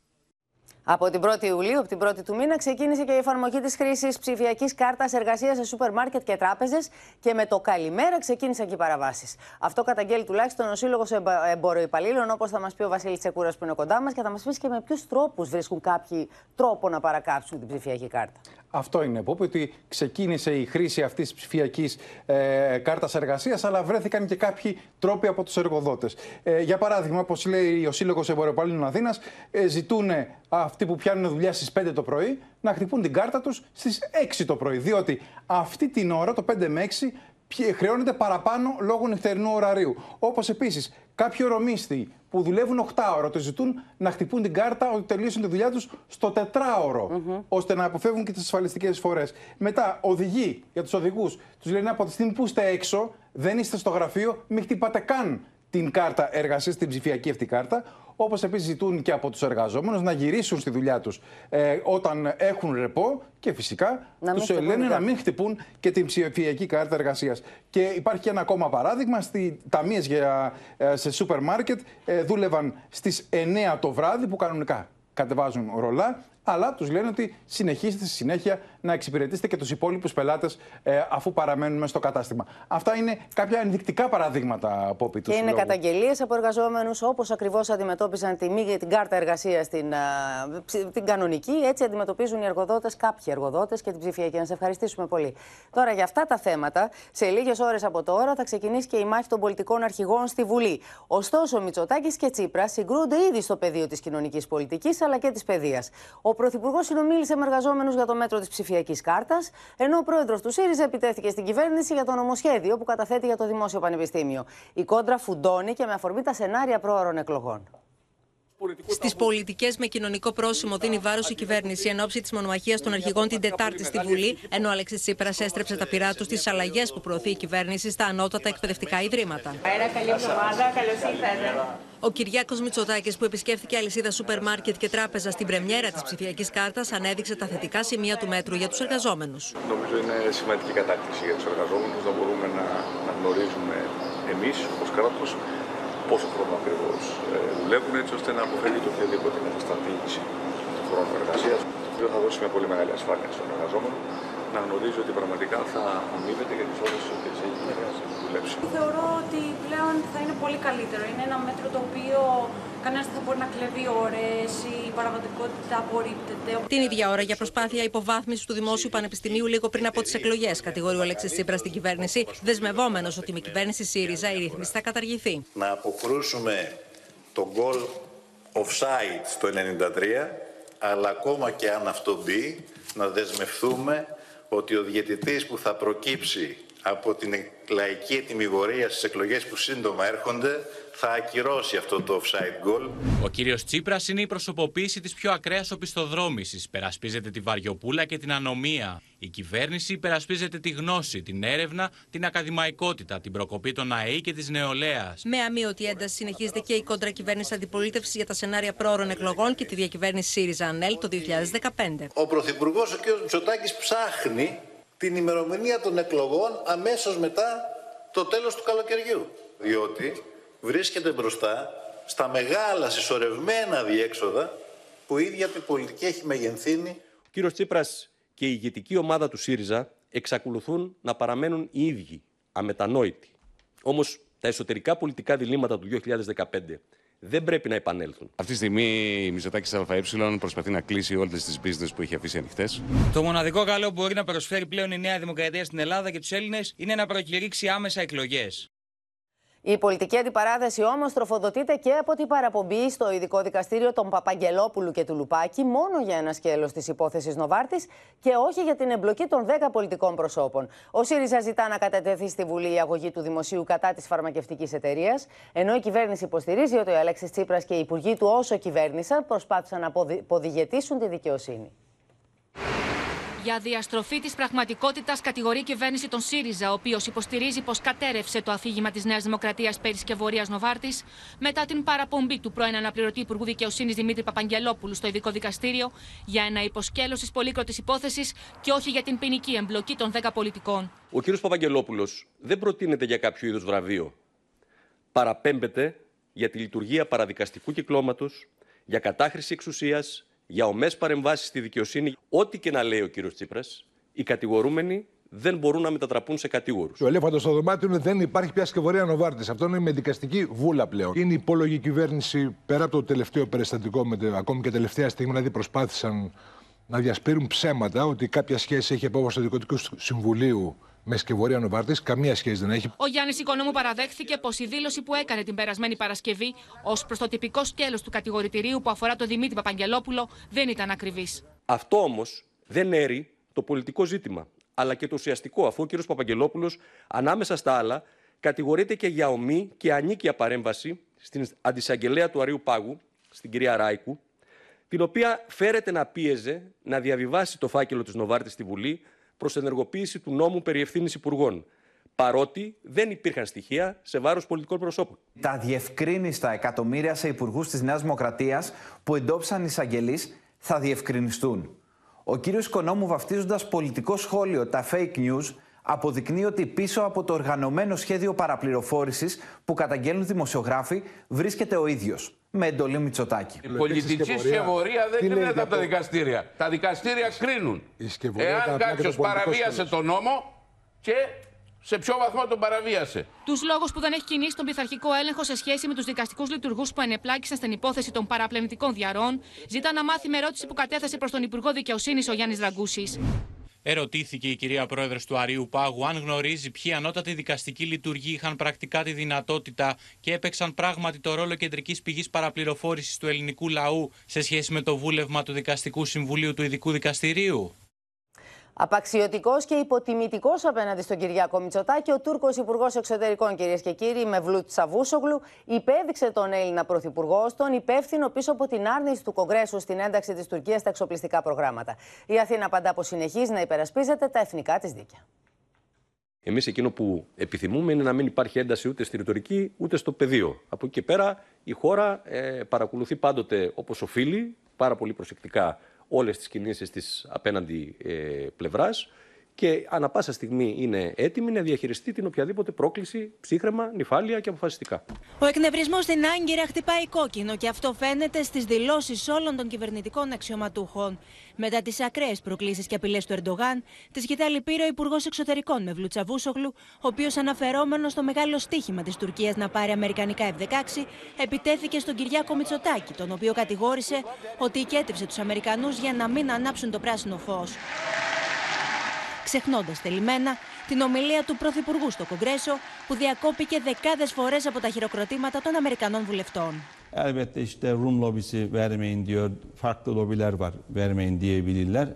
Από την 1η Ιουλίου, από την 1η του μήνα, ξεκίνησε και η εφαρμογή της χρήσης ψηφιακής κάρτας εργασίας σε σούπερ μάρκετ και τράπεζες και με το καλημέρα ξεκίνησαν και οι παραβάσεις. Αυτό καταγγέλει τουλάχιστον ο Σύλλογος Εμποροϊπαλλήλων, όπως θα μας πει ο Βασίλης Τσεκούρας που είναι κοντά μας και θα μας πεις και με ποιους τρόπους βρίσκουν κάποιοι τρόπο να παρακάψουν την ψηφιακή κάρτα. Αυτό είναι που ότι ξεκίνησε η χρήση αυτής της ψηφιακής ε, κάρτας εργασίας, αλλά βρέθηκαν και κάποιοι τρόποι από τους εργοδότες. Ε, για παράδειγμα, όπως λέει ο Σύλλογος Εμποροπαλλήλων Αθήνας, ε, ζητούν αυτοί που πιάνουν δουλειά στις 5 το πρωί να χτυπούν την κάρτα τους στις 6 το πρωί. Διότι αυτή την ώρα, το 5 με 6, χρεώνεται παραπάνω λόγω νυχτερινού ωραρίου. Όπως επίσης κάποιοι ορομίσθοι που δουλεύουν 8 ώρα το ζητούν να χτυπούν την κάρτα ότι τελείωσαν τη δουλειά τους στο τετράωρο, ώστε να αποφεύγουν και τις ασφαλιστικές φορές. Μετά, οδηγοί για τους οδηγούς τους λένε από τη στιγμή που είστε έξω, δεν είστε στο γραφείο, μην χτυπάτε καν την κάρτα εργασίας, την ψηφιακή αυτή κάρτα. Όπως επίσης ζητούν και από τους εργαζόμενους να γυρίσουν στη δουλειά τους ε, όταν έχουν ρεπό και φυσικά τους λένε να μην χτυπούν και την ψηφιακή κάρτα εργασίας. Και υπάρχει και ένα ακόμα παράδειγμα. Στι ταμείες ε, σε σούπερ μάρκετ ε, δούλευαν στις 9 το βράδυ που κανονικά κατεβάζουν ρολά αλλά τους λένε ότι συνεχίστε στη συνέχεια να εξυπηρετήσετε και τους υπόλοιπους πελάτες ε, αφού παραμένουν μέσα στο κατάστημα. Αυτά είναι κάποια ενδεικτικά παραδείγματα από όπι του. Και είναι καταγγελίες από εργαζόμενους όπως ακριβώς αντιμετώπιζαν τη μη, την κάρτα εργασίας την, την κανονική, έτσι αντιμετωπίζουν οι εργοδότες, κάποιοι εργοδότες και την ψηφιακή. Να σε ευχαριστήσουμε πολύ. Τώρα για αυτά τα θέματα, σε λίγες ώρες από τώρα θα ξεκινήσει και η μάχη των πολιτικών αρχηγών στη Βουλή. Ωστόσο, Μητσοτάκης και Τσίπρας συγκρούνται ήδη στο πεδίο της κοινωνικής πολιτικής αλλά και της παιδείας. Ο Πρωθυπουργός συνομίλησε με εργαζόμενους για το μέτρο της ψηφιακής κάρτας, ενώ ο πρόεδρος του ΣΥΡΙΖΑ επιτέθηκε στην κυβέρνηση για το νομοσχέδιο που καταθέτει για το Δημόσιο Πανεπιστήμιο. Η κόντρα φουντώνει και με αφορμή τα σενάρια πρόωρων εκλογών. Στις πολιτικές με κοινωνικό πρόσημο δίνει βάρος η κυβέρνηση εν ώψη της μονομαχίας των αρχηγών την Τετάρτη στη Βουλή, ενώ ο Αλέξη Τσίπρας έστρεψε τα πειρά τους στις αλλαγές που προωθεί η κυβέρνηση στα ανώτατα εκπαιδευτικά ιδρύματα. καλή εβδομάδα, καλώς ήρθατε. Ο Κυριάκος Μητσοτάκης, που επισκέφθηκε αλυσίδα σούπερ μάρκετ και τράπεζα στην πρεμιέρα της ψηφιακής κάρτας, ανέδειξε τα θετικά σημεία του μέτρου για τους εργαζόμενους. Νομίζω είναι σημαντική κατάκτηση για τους εργαζόμενους να μπορούμε να, να γνωρίζουμε εμείς ως κράτος πόσο χρόνο ακριβώς ε, δουλεύουν, έτσι ώστε να αποφεύγει το οποιαδήποτε καταστατήγηση του χρόνου εργασίας. Το οποίο θα δώσει μια πολύ μεγάλη ασφάλεια στον εργαζόμενο να γνωρίζει ότι πραγματικά θα αμείβεται για τις ώρες τι οποίες έχει δουλέψει. Θεωρώ ότι πλέον θα είναι πολύ καλύτερο. Είναι ένα μέτρο το οποίο κανένας δεν θα μπορεί να κλεβεί ώρες, η παραγωγικότητα απορρίπτεται. Την ίδια ώρα, για προσπάθεια υποβάθμισης του Δημόσιου Πανεπιστημίου λίγο πριν από τις εκλογές, κατηγορεί ο Αλέξης Τσίπρας στην κυβέρνηση, δεσμευόμενος ότι με κυβέρνηση ΣΥΡΙΖΑ η ρύθμιση θα καταργηθεί. Να αποκρούσουμε τον goal offside στο 93, αλλά ακόμα και αν αυτό μπει, να δεσμευτούμε ότι ο διαιτητής που θα προκύψει από την λαϊκή ετοιμιγορία στις εκλογές που σύντομα έρχονται θα ακυρώσει αυτό το offside goal. Ο κύριος Τσίπρας είναι η προσωποποίηση της πιο ακραίας οπισθοδρόμησης. Περασπίζεται τη βαριοπούλα και την ανομία. Η κυβέρνηση υπερασπίζεται τη γνώση, την έρευνα, την ακαδημαϊκότητα, την προκοπή των ΑΕΗ και της νεολαίας. Με αμύωτη ένταση συνεχίζεται και η κόντρα κυβέρνηση αντιπολίτευσης για τα σενάρια πρόωρων εκλογών και τη διακυβέρνηση ΣΥΡΙΖΑ ΑΝΕΛ το 2015. Ο Πρωθυπουργός, ο κ. Μητσοτάκη, ψάχνει την ημερομηνία των εκλογών αμέσως μετά το τέλος του καλοκαιριού. Διότι βρίσκεται μπροστά στα μεγάλα συσσωρευμένα διέξοδα που η ίδια την πολιτική έχει μεγενθύνει. Ο κύριος Τσίπρας και η ηγετική ομάδα του ΣΥΡΙΖΑ εξακολουθούν να παραμένουν οι ίδιοι, αμετανόητοι. Όμως τα εσωτερικά πολιτικά διλήμματα του 2015 δεν πρέπει να επανέλθουν. Αυτή τη στιγμή η Μητσοτάκης ΑΕ προσπαθεί να κλείσει όλες τις business που είχε αφήσει ανοιχτές. Το μοναδικό καλό που μπορεί να προσφέρει πλέον η Νέα Δημοκρατία στην Ελλάδα και τους Έλληνες είναι να προκηρύξει άμεσα εκλογές. Η πολιτική αντιπαράθεση όμως τροφοδοτείται και από την παραπομπή στο ειδικό δικαστήριο των Παπαγγελόπουλου και του Λουπάκη μόνο για ένα σκέλος της υπόθεσης Νοβάρτης και όχι για την εμπλοκή των 10 πολιτικών προσώπων. Ο ΣΥΡΙΖΑ ζητά να κατατεθεί στη Βουλή η αγωγή του δημοσίου κατά της φαρμακευτικής εταιρείας, ενώ η κυβέρνηση υποστηρίζει ότι ο Αλέξης Τσίπρας και οι υπουργοί του, όσο κυβέρνησαν, προσπάθησαν να ποδηγετήσουν τη δικαιοσύνη. Για διαστροφή της πραγματικότητας κατηγορεί η κυβέρνηση των ΣΥΡΙΖΑ, ο οποίος υποστηρίζει πως κατέρευσε το αφήγημα της Νέας Δημοκρατίας πέρυσι και Βορεία Νοβάρτης μετά την παραπομπή του πρώην αναπληρωτή Υπουργού Δικαιοσύνης Δημήτρη Παπαγγελόπουλου στο ειδικό δικαστήριο για ένα υποσκέλος της πολύκροτης υπόθεσης και όχι για την ποινική εμπλοκή των 10 πολιτικών. Ο κ. Παπαγγελόπουλος δεν προτείνεται για κάποιο είδους βραβείο. Παραπέμπεται για τη λειτουργία παραδικαστικού κυκλώματος, για κατάχρηση εξουσίας, για ομές παρεμβάσεις στη δικαιοσύνη, ό,τι και να λέει ο κύριος Τσίπρας, οι κατηγορούμενοι δεν μπορούν να μετατραπούν σε κατηγόρου. Ο ελέφαντος στο δωμάτιο είναι δεν υπάρχει πια σκευωρία Νοβάρτης. Αυτό είναι με δικαστική βούλα πλέον. Είναι υπόλογη κυβέρνηση πέρα από το τελευταίο περιστατικό, με, ακόμη και τελευταία στιγμή, δηλαδή προσπάθησαν να διασπείρουν ψέματα ότι κάποια σχέση έχει απόφαση του Δικοτικού Συμβουλίου μες σκευωρία Νοβάρτης. Καμία σχέση δεν έχει. Ο Γιάννης Οικονόμου παραδέχθηκε πως η δήλωση που έκανε την περασμένη Παρασκευή ως προς το τυπικό σκέλος του κατηγορητηρίου που αφορά τον Δημήτρη Παπαγγελόπουλο δεν ήταν ακριβής. Αυτό όμως δεν έρει το πολιτικό ζήτημα, αλλά και το ουσιαστικό, αφού ο κ. Παπαγγελόπουλος ανάμεσα στα άλλα κατηγορείται και για ομή και ανίκια παρέμβαση στην αντισαγγελέα του Αρίου Πάγου, στην κυρία Ράικου, την οποία φέρεται να πίεζε να διαβιβάσει το φάκελο της Νοβάρτης στη Βουλή προς ενεργοποίηση του νόμου περί ευθύνης υπουργών. Παρότι δεν υπήρχαν στοιχεία σε βάρος πολιτικών προσώπων. Τα διευκρίνηστα εκατομμύρια σε υπουργούς της Νέας Δημοκρατίας που εντόπισαν εισαγγελείς θα διευκρινιστούν. Ο κύριος Οικονόμου βαφτίζοντας πολιτικό σχόλιο τα fake news αποδεικνύει ότι πίσω από το οργανωμένο σχέδιο παραπληροφόρησης που καταγγέλνουν δημοσιογράφοι βρίσκεται ο ίδιος με εντολή Μητσοτάκη. Η πολιτική σκευωρία δεν κρίνεται από τα δικαστήρια. Τα δικαστήρια κρίνουν. Εάν κάποιος παραβίασε τον νόμο και σε ποιο βαθμό τον παραβίασε. Τους λόγους που δεν έχει κινήσει τον πειθαρχικό έλεγχο σε σχέση με τους δικαστικούς λειτουργούς που ενεπλάκησαν στην υπόθεση των παραπλανητικών διαρών, ζητά να μάθει με ερώτηση που κατέθεσε προς τον Υπουργό Δικαιοσύνης ο Γιάννης Ραγκούσης. Ερωτήθηκε η κυρία Πρόεδρος του Αρίου Πάγου αν γνωρίζει ποιοι ανώτατοι δικαστικοί λειτουργοί είχαν πρακτικά τη δυνατότητα και έπαιξαν πράγματι το ρόλο κεντρικής πηγής παραπληροφόρησης του ελληνικού λαού σε σχέση με το βούλευμα του Δικαστικού Συμβουλίου του Ειδικού Δικαστηρίου. Απαξιωτικός και υποτιμητικός απέναντι στον Κυριάκο Μητσοτάκη, ο Τούρκος Υπουργός Εξωτερικών, κυρίες και κύριοι, Μευλούτ Τσαβούσογλου, υπέδειξε τον Έλληνα Πρωθυπουργός τον υπεύθυνο πίσω από την άρνηση του Κογκρέσου στην ένταξη της Τουρκίας στα εξοπλιστικά προγράμματα. Η Αθήνα απαντά πω συνεχίζει να υπερασπίζεται τα εθνικά της δίκαια. Εμείς εκείνο που επιθυμούμε είναι να μην υπάρχει ένταση ούτε στη ρητορική ούτε στο πεδίο. Από εκεί και πέρα η χώρα ε, παρακολουθεί πάντοτε όπως οφείλει, πάρα πολύ προσεκτικά όλες τις κινήσεις της απέναντι ε, πλευράς και ανα πάσα στιγμή είναι έτοιμη να διαχειριστεί την οποιαδήποτε πρόκληση ψύχρεμα, νυφάλια και αποφασιστικά. Ο εκνευρισμός στην Άγκυρα χτυπάει κόκκινο και αυτό φαίνεται στις δηλώσεις όλων των κυβερνητικών αξιωματούχων. Μετά τις ακραίες προκλήσεις και απειλές του Ερντογάν, τη Γιτάλη πήρε ο Υπουργός Εξωτερικών με Βλουτσαβούσογλου, ο οποίος αναφερόμενος στο μεγάλο στίχημα της Τουρκίας να πάρει Αμερικανικά F-16, επιτέθηκε στον Κυριάκο Μητσοτάκη, τον οποίο κατηγόρησε ότι οικέτευσε τους Αμερικανούς για να μην ανάψουν το πράσινο φως ξεχνώντα θελημένα την ομιλία του Πρωθυπουργού στο Κογκρέσο που διακόπηκε δεκάδε φορέ από τα χειροκροτήματα των Αμερικανών βουλευτών. Elbette işte Rum lobisi vermeyin diyor, farklı lobiler var vermeyin diyebilirler.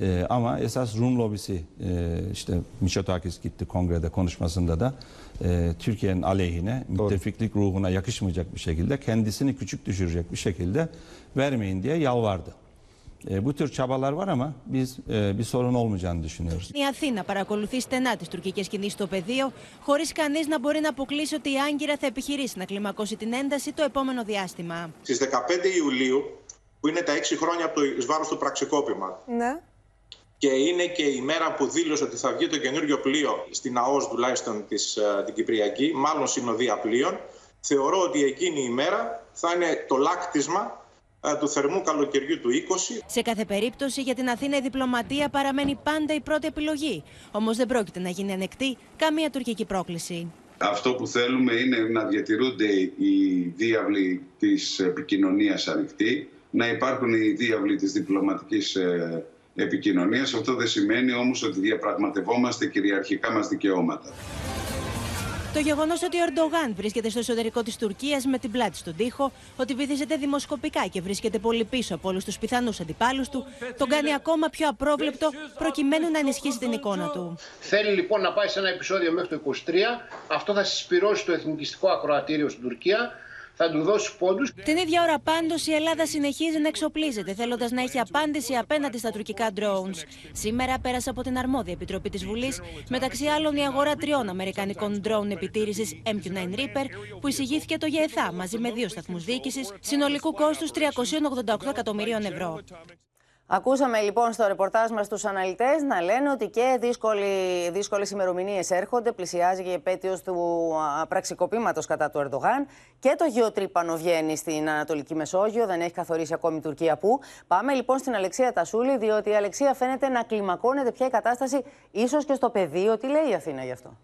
Ee, ama esas Rum lobisi e, işte Mitsotakis gitti kongrede konuşmasında da e, Türkiye'nin aleyhine, müttefiklik ruhuna yakışmayacak bir şekilde kendisini küçük düşürecek bir şekilde vermeyin diye yalvardı. E, bu tür çabalar var ama biz e, bir sorun olmayacağını düşünüyoruz. Η Αθήνα παρακολουθεί στενά τις τουρκικές κινήσεις στο πεδίο, χωρίς κανείς να μπορεί να αποκλείσει ότι η Άγκυρα θα επιχειρήσει να κλιμακώσει την ένταση το επόμενο διάστημα. Στις 15 Ιουλίου, που είναι τα 6 χρόνια από το βάρος του πραξικόπημα, ναι. και είναι και η μέρα που δήλωσε ότι θα βγει το καινούριο πλοίο στην ΑΟΣ τουλάχιστον της, ε, την Κυπριακή, μάλλον συνοδεία πλοίων, θεωρώ ότι εκείνη η μέρα θα είναι το λάκτισμα ε, του θερμού καλοκαιριού του 20. Σε κάθε περίπτωση για την Αθήνα η διπλωματία παραμένει πάντα η πρώτη επιλογή. Όμως δεν πρόκειται να γίνει ανεκτή καμία τουρκική πρόκληση. Αυτό που θέλουμε είναι να διατηρούνται οι διάβλοι της επικοινωνίας ανοιχτοί, να υπάρχουν οι διάβλοι της διπλωματικής ε, επικοινωνίας. Αυτό δεν σημαίνει όμως ότι διαπραγματευόμαστε κυριαρχικά μας δικαιώματα. Το γεγονός ότι ο Ερντογάν βρίσκεται στο εσωτερικό της Τουρκίας με την πλάτη στον τοίχο, ότι βυθίζεται δημοσκοπικά και βρίσκεται πολύ πίσω από όλους τους πιθανούς αντιπάλους του, τον κάνει ακόμα πιο απρόβλεπτο προκειμένου να ενισχύσει την εικόνα του. Θέλει λοιπόν να πάει σε ένα επεισόδιο μέχρι το 23. Αυτό θα συσπηρώσει το εθνικιστικό ακροατήριο στην Τουρκία θα του δώσει πόντους. Την ίδια ώρα πάντως η Ελλάδα συνεχίζει να εξοπλίζεται, θέλοντας να έχει απάντηση απέναντι στα τουρκικά drones. Σήμερα πέρασε από την αρμόδια επιτροπή της Βουλής, μεταξύ άλλων η αγορά τριών αμερικανικών drone επιτήρησης MQ-9 Reaper, που εισηγήθηκε το ΓΕΘΑ μαζί με δύο σταθμούς διοίκησης, συνολικού κόστους 388 εκατομμυρίων ευρώ. Ακούσαμε λοιπόν στο ρεπορτάζ μας τους αναλυτές να λένε ότι και δύσκολοι, δύσκολες ημερομηνίες έρχονται, πλησιάζει και η επέτειος του πραξικοπήματος κατά του Ερντογάν και το γεωτρύπανο βγαίνει στην Ανατολική Μεσόγειο, δεν έχει καθορίσει ακόμη η Τουρκία που. Πάμε λοιπόν στην Αλεξία Τασούλη, διότι η Αλεξία φαίνεται να κλιμακώνεται πια η κατάσταση ίσως και στο πεδίο. Τι λέει η Αθήνα γι' αυτό;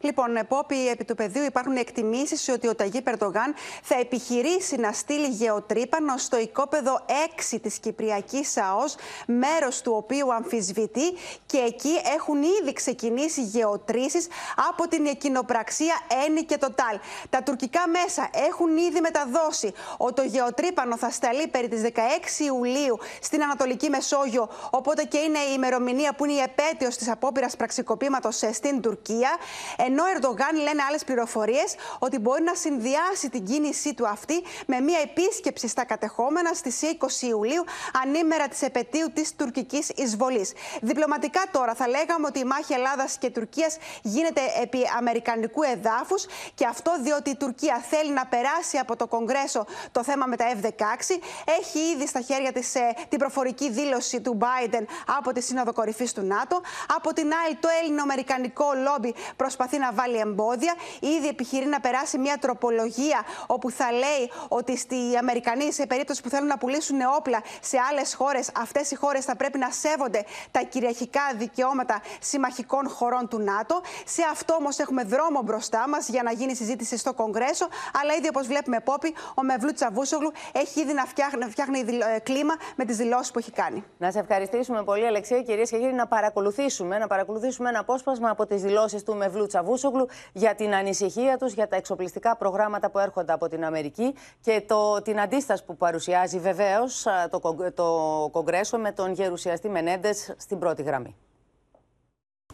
Λοιπόν, Πόπη, επί του πεδίου υπάρχουν εκτιμήσεις ότι ο Ταγί Περτογάν θα επιχειρήσει να στείλει γεωτρύπανο στο οικόπεδο 6 της Κυπριακής ΑΟΣ, μέρος του οποίου αμφισβητεί και εκεί έχουν ήδη ξεκινήσει γεωτρήσεις από την εκκοινοπραξία Ένι και το ΤΑΛ. Τα τουρκικά μέσα έχουν ήδη μεταδώσει ότι το γεωτρύπανο θα σταλεί περί τι 16 Ιουλίου στην Ανατολική Μεσόγειο, οπότε και είναι η ημερομηνία που είναι η επέτειος της απόπειρας πραξικοπήματος στην Τουρκία. Ενώ ο Ερντογάν λένε άλλες πληροφορίες ότι μπορεί να συνδυάσει την κίνησή του αυτή με μια επίσκεψη στα κατεχόμενα στις 20 Ιουλίου, ανήμερα της επαιτίου της τουρκικής εισβολής. Διπλωματικά τώρα θα λέγαμε ότι η μάχη Ελλάδας και Τουρκίας γίνεται επί Αμερικανικού εδάφους και αυτό διότι η Τουρκία θέλει να περάσει από το Κογκρέσο το θέμα με τα F-16. Έχει ήδη στα χέρια της ε, την προφορική δήλωση του Biden από τη Σύνοδο Κορυφής του ΝΑΤΟ. Από την άλλη, το ελληνοαμερικανικό λόμπι προσπαθεί να βάλει εμπόδια. Ήδη επιχειρεί να περάσει μια τροπολογία όπου θα λέει ότι οι Αμερικανοί, σε περίπτωση που θέλουν να πουλήσουν όπλα σε άλλες χώρες, αυτές οι χώρες θα πρέπει να σέβονται τα κυριαρχικά δικαιώματα συμμαχικών χωρών του ΝΑΤΟ. Σε αυτό όμως έχουμε δρόμο μπροστά μας για να γίνει συζήτηση στο Κογκρέσο. Αλλά ήδη όπως βλέπουμε, Πόπη, ο Μευλού Τσαβούσογλου έχει ήδη να φτιάχνει, φτιάχνει ε, κλίμα με τις δηλώσεις που έχει κάνει. Να σε ευχαριστήσουμε πολύ, Αλεξία, κυρίες και κύριοι, να παρακολουθήσουμε, να παρακολουθήσουμε ένα απόσπασμα από τις δηλώσεις του Μευλού Τσαβούσογλου για την ανησυχία του για τα εξοπλιστικά προγράμματα που έρχονται από την Αμερική και το, την αντίσταση που παρουσιάζει βεβαίω το, το Κογκρέσο με τον γερουσιαστή Μενέντε στην πρώτη γραμμή.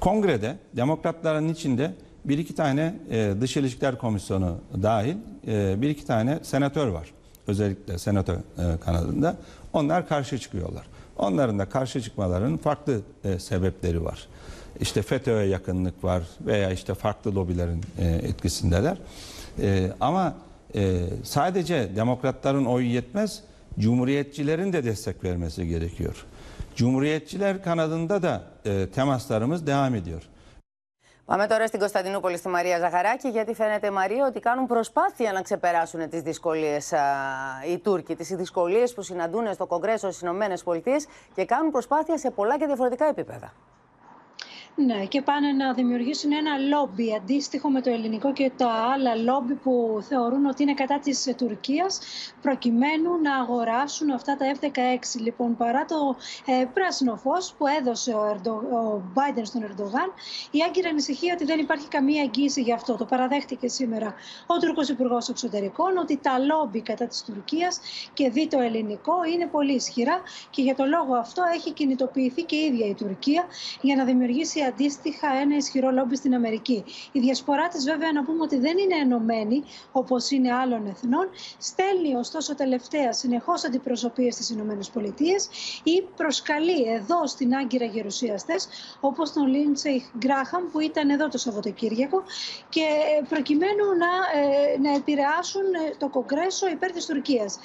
Kongrede demokratların içinde bir iki tane e, Dış İlişkiler Komisyonu dahil e, bir iki tane senatör var. Özellikle senatör e, kanadında. Onlar karşı çıkıyorlar. Onların da karşı çıkmalarının farklı e, sebepleri var. Işte FETÖ'ye yakınlık var veya işte farklı lobilerin e, etkisindeler. E, ama e, sadece demokratların oyu yetmez, cumhuriyetçilerin de destek vermesi gerekiyor. Cumhuriyetçiler kanadında da e, temaslarımız devam ediyor. Πάμε τώρα στην Κωνσταντινούπολη στη Μαρία Ζαχαράκη, γιατί φαίνεται, Μαρία, ότι κάνουν προσπάθεια να ξεπεράσουν τις δυσκολίες οι Τούρκοι. Τις δυσκολίες που συναντούν στο Κογκρέσο στις ΗΠΑ και κάνουν προσπάθεια σε πολλά και διαφορετικά επίπεδα. Ναι, και πάνε να δημιουργήσουν ένα λόμπι αντίστοιχο με το ελληνικό και τα άλλα λόμπι που θεωρούν ότι είναι κατά της Τουρκίας προκειμένου να αγοράσουν αυτά τα F-16. Λοιπόν, παρά το ε, πράσινο φως που έδωσε ο, Ερντο, ο Biden στον Ερντογάν, η άγκυρα ανησυχία ότι δεν υπάρχει καμία εγγύηση γι' αυτό. Το παραδέχτηκε σήμερα ο Τούρκος Υπουργός Εξωτερικών ότι τα λόμπι κατά της Τουρκίας και δει το ελληνικό είναι πολύ ισχυρά και για το λόγο αυτό έχει κινητοποιηθεί και η ίδια η Τουρκία για να δημιουργήσει αντίστοιχα ένα ισχυρό λόμπι στην Αμερική. Η διασπορά της, βέβαια, να πούμε ότι δεν είναι ενωμένη όπως είναι άλλων εθνών. Στέλνει ωστόσο τελευταία συνεχώς αντιπροσωπείες στις ΗΠΑ ή προσκαλεί εδώ στην Άγκυρα γερουσιαστές, όπως τον Λίντσεϊ Γκράχαμ που ήταν εδώ το Σαββατοκύριακο και προκειμένου να, ε, να επηρεάσουν ε, το Κογκρέσο υπέρ της Τουρκίας.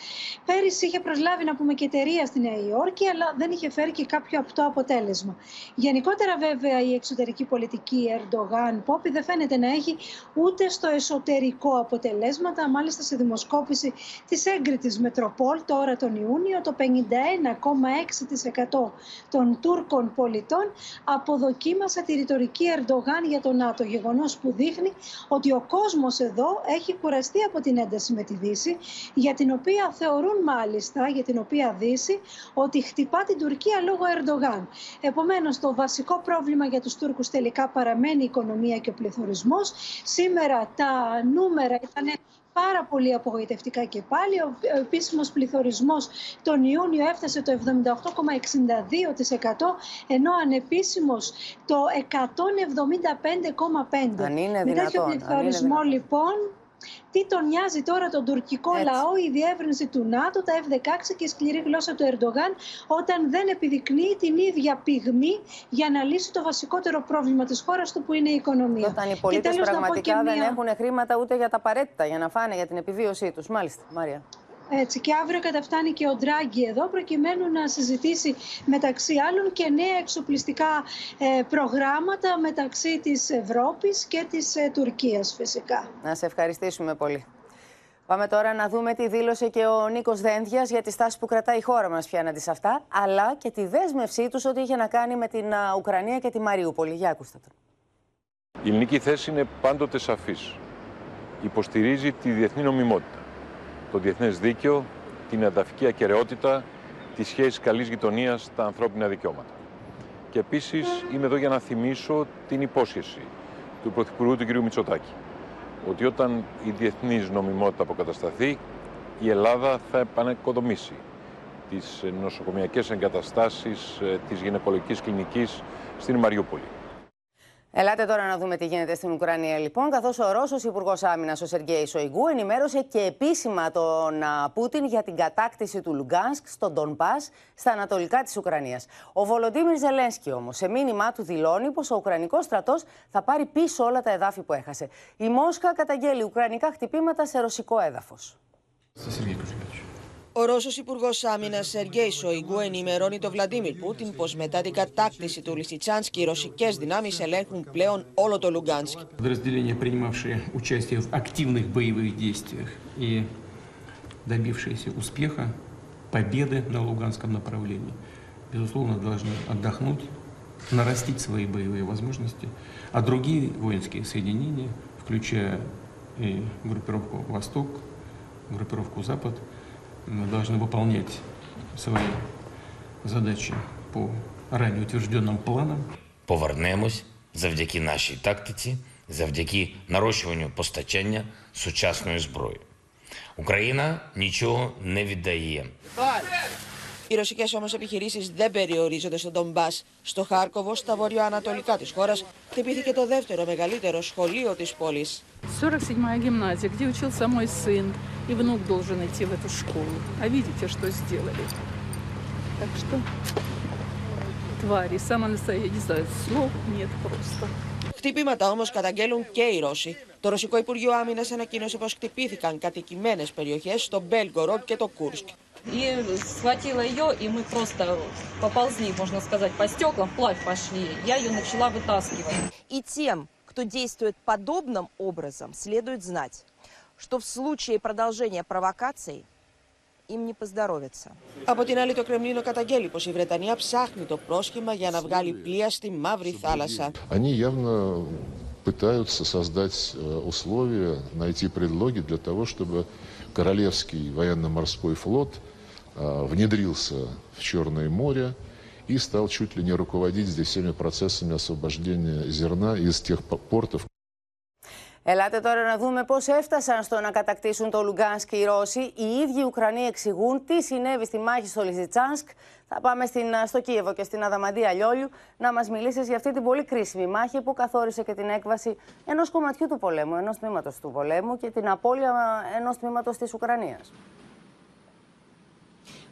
Πέρυσι είχε προσλάβει να πούμε και εταιρεία στη Νέα Υόρκη, αλλά δεν είχε φέρει και κάποιο απτό αποτέλεσμα. Γενικότερα, βέβαια, η εξωτερική πολιτική Ερντογάν Πόπη δεν φαίνεται να έχει ούτε στο εσωτερικό αποτελέσματα. Μάλιστα, σε δημοσκόπηση της έγκριτης Μετροπόλ τώρα τον Ιούνιο, το 51,6% των Τούρκων πολιτών αποδοκίμασε τη ρητορική Ερντογάν για τον ΝΑΤΟ. Γεγονός που δείχνει ότι ο κόσμος εδώ έχει κουραστεί από την ένταση με τη Δύση, για την οποία θεωρούν μάλιστα, για την οποία Δύση, ότι χτυπά την Τουρκία λόγω Ερντογάν. Επομένως, το βασικό πρόβλημα για τους Τούρκους τελικά παραμένει η οικονομία και ο πληθωρισμός. Σήμερα τα νούμερα ήταν πάρα πολύ απογοητευτικά και πάλι. Ο επίσημος πληθωρισμός τον Ιούνιο έφτασε το 78,62% ενώ ανεπίσημος το 175,5%. Αν είναι Με τέτοιο δυνατόν, αν είναι πληθωρισμό δυνατόν. λοιπόν τι τον νοιάζει τώρα τον τουρκικό λαό, η διεύρυνση του ΝΑΤΟ, τα F-16 και η σκληρή γλώσσα του Ερντογάν, όταν δεν επιδεικνύει την ίδια πυγμή για να λύσει το βασικότερο πρόβλημα της χώρας του που είναι η οικονομία. Όταν οι Και πολίτες τέλος να πω πραγματικά και δεν μία- έχουν χρήματα ούτε για τα απαραίτητα για να φάνε για την επιβίωσή τους. Μάλιστα, Μάρια. Έτσι, και αύριο καταφτάνει και ο Ντράγκη εδώ προκειμένου να συζητήσει μεταξύ άλλων και νέα εξοπλιστικά ε, προγράμματα μεταξύ της Ευρώπης και της ε, Τουρκίας φυσικά. Να σε ευχαριστήσουμε πολύ. Πάμε τώρα να δούμε τι δήλωσε και ο Νίκος Δένδιας για τη στάση που κρατάει η χώρα μας απέναντι σε αυτά, αλλά και τη δέσμευσή τους ότι είχε να κάνει με την α, Ουκρανία και τη Μαριούπολη. Για ακούστε τον. Η ελληνική θέση είναι πάντοτε σαφής. Υποστηρίζει τη διεθνή νομιμότητα, το διεθνές δίκαιο, την εδαφική ακαιρεότητα, τη σχέση καλής γειτονίας στα ανθρώπινα δικαιώματα. Και επίσης είμαι εδώ για να θυμίσω την υπόσχεση του Πρωθυπουργού του κ. Μητσοτάκη ότι όταν η διεθνής νομιμότητα αποκατασταθεί, η Ελλάδα θα επανεκοδομήσει τις νοσοκομιακές εγκαταστάσεις ε, της γυναικολογικής κλινικής στην Μαριούπολη. Ελάτε τώρα να δούμε τι γίνεται στην Ουκρανία, λοιπόν. Καθώς ο Ρώσος Υπουργός Άμυνας, ο Σεργέη Σοϊγκού, ενημέρωσε και επίσημα τον α, Πούτιν για την κατάκτηση του Λουγκάνσκ στον Ντονπά, στα ανατολικά της Ουκρανίας. Ο Βολοντίμιρ Ζελένσκι όμως, σε μήνυμά του, δηλώνει πως ο Ουκρανικός στρατός θα πάρει πίσω όλα τα εδάφη που έχασε. Η Μόσχα καταγγέλει ουκρανικά χτυπήματα σε ρωσικό έδαφος. Ο Ρώσος Υπουργό Άμυνα Σεργέη Σοϊγκού ενημερώνει τον Βλαντίμιρ Πούτιν πω μετά την κατάκτηση του Λισιτσάνσκι οι ρωσικέ δυνάμει ελέγχουν πλέον όλο το Λουγκάνσκ. Подразделения, принимавшие участие в активных боевых действиях и добившиеся успеха, победы на Луганском направлении, безусловно, должны отдохнуть, нарастить свои боевые возможности, а другие воинские соединения, включая и группировку «Восток», группировку «Запад», м, должны выполнять свои задачи по ранее утвержденным планам. повернемось завдяки нашій тактиці, завдяки нарощуванню постачання сучасної зброї. Україна нічого не віддає. Οι ρωσικέ όμω επιχειρήσει δεν περιορίζονται στον Ντομπά. Στο Χάρκοβο, στα βορειοανατολικά τη χώρα, χτυπήθηκε το δεύτερο μεγαλύτερο σχολείο τη πόλη. 47-я гимназия, где учился мой сын, и внук должен идти в эту школу. А видите, что сделали? Так что твари, самое настоящее, не знаю, слов нет просто. Χτυπήματα όμω καταγγέλουν και οι Ρώσοι. Το Ρωσικό Υπουργείο Άμυνα ανακοίνωσε πω χτυπήθηκαν κατοικημένε περιοχέ στο Μπέλγκοροντ και το Κούρσκ. И схватила ее, и мы просто поползли, можно сказать, по стеклам, вплавь пошли. Я ее начала вытаскивать. И тем, кто действует подобным образом, следует знать, что в случае продолжения провокаций им не поздоровится. Από την άλλη, το Κρεμλίνο καταγγέλει πω η Βρετανία ψάχνει το πρόσχημα για να βγάλει πλοία στη Μαύρη Θάλασσα. Они явно пытаются создать э, условия, найти предлоги для того, чтобы Королевский военно-морской флот э, внедрился в Черное море и стал чуть ли не руководить здесь всеми процессами освобождения зерна из тех по- портов, Ελάτε τώρα να δούμε πώς έφτασαν στο να κατακτήσουν το Λουγκάνσκ οι Ρώσοι. Οι ίδιοι Ουκρανοί εξηγούν τι συνέβη στη μάχη στο Λισιτσάνσκ. Θα πάμε στην, στο Κίεβο και στην Αδαμαντία Λιόλιου να μας μιλήσει για αυτή την πολύ κρίσιμη μάχη που καθόρισε και την έκβαση ενός κομματιού του πολέμου, ενός τμήματος του πολέμου και την απώλεια ενός τμήματος της Ουκρανίας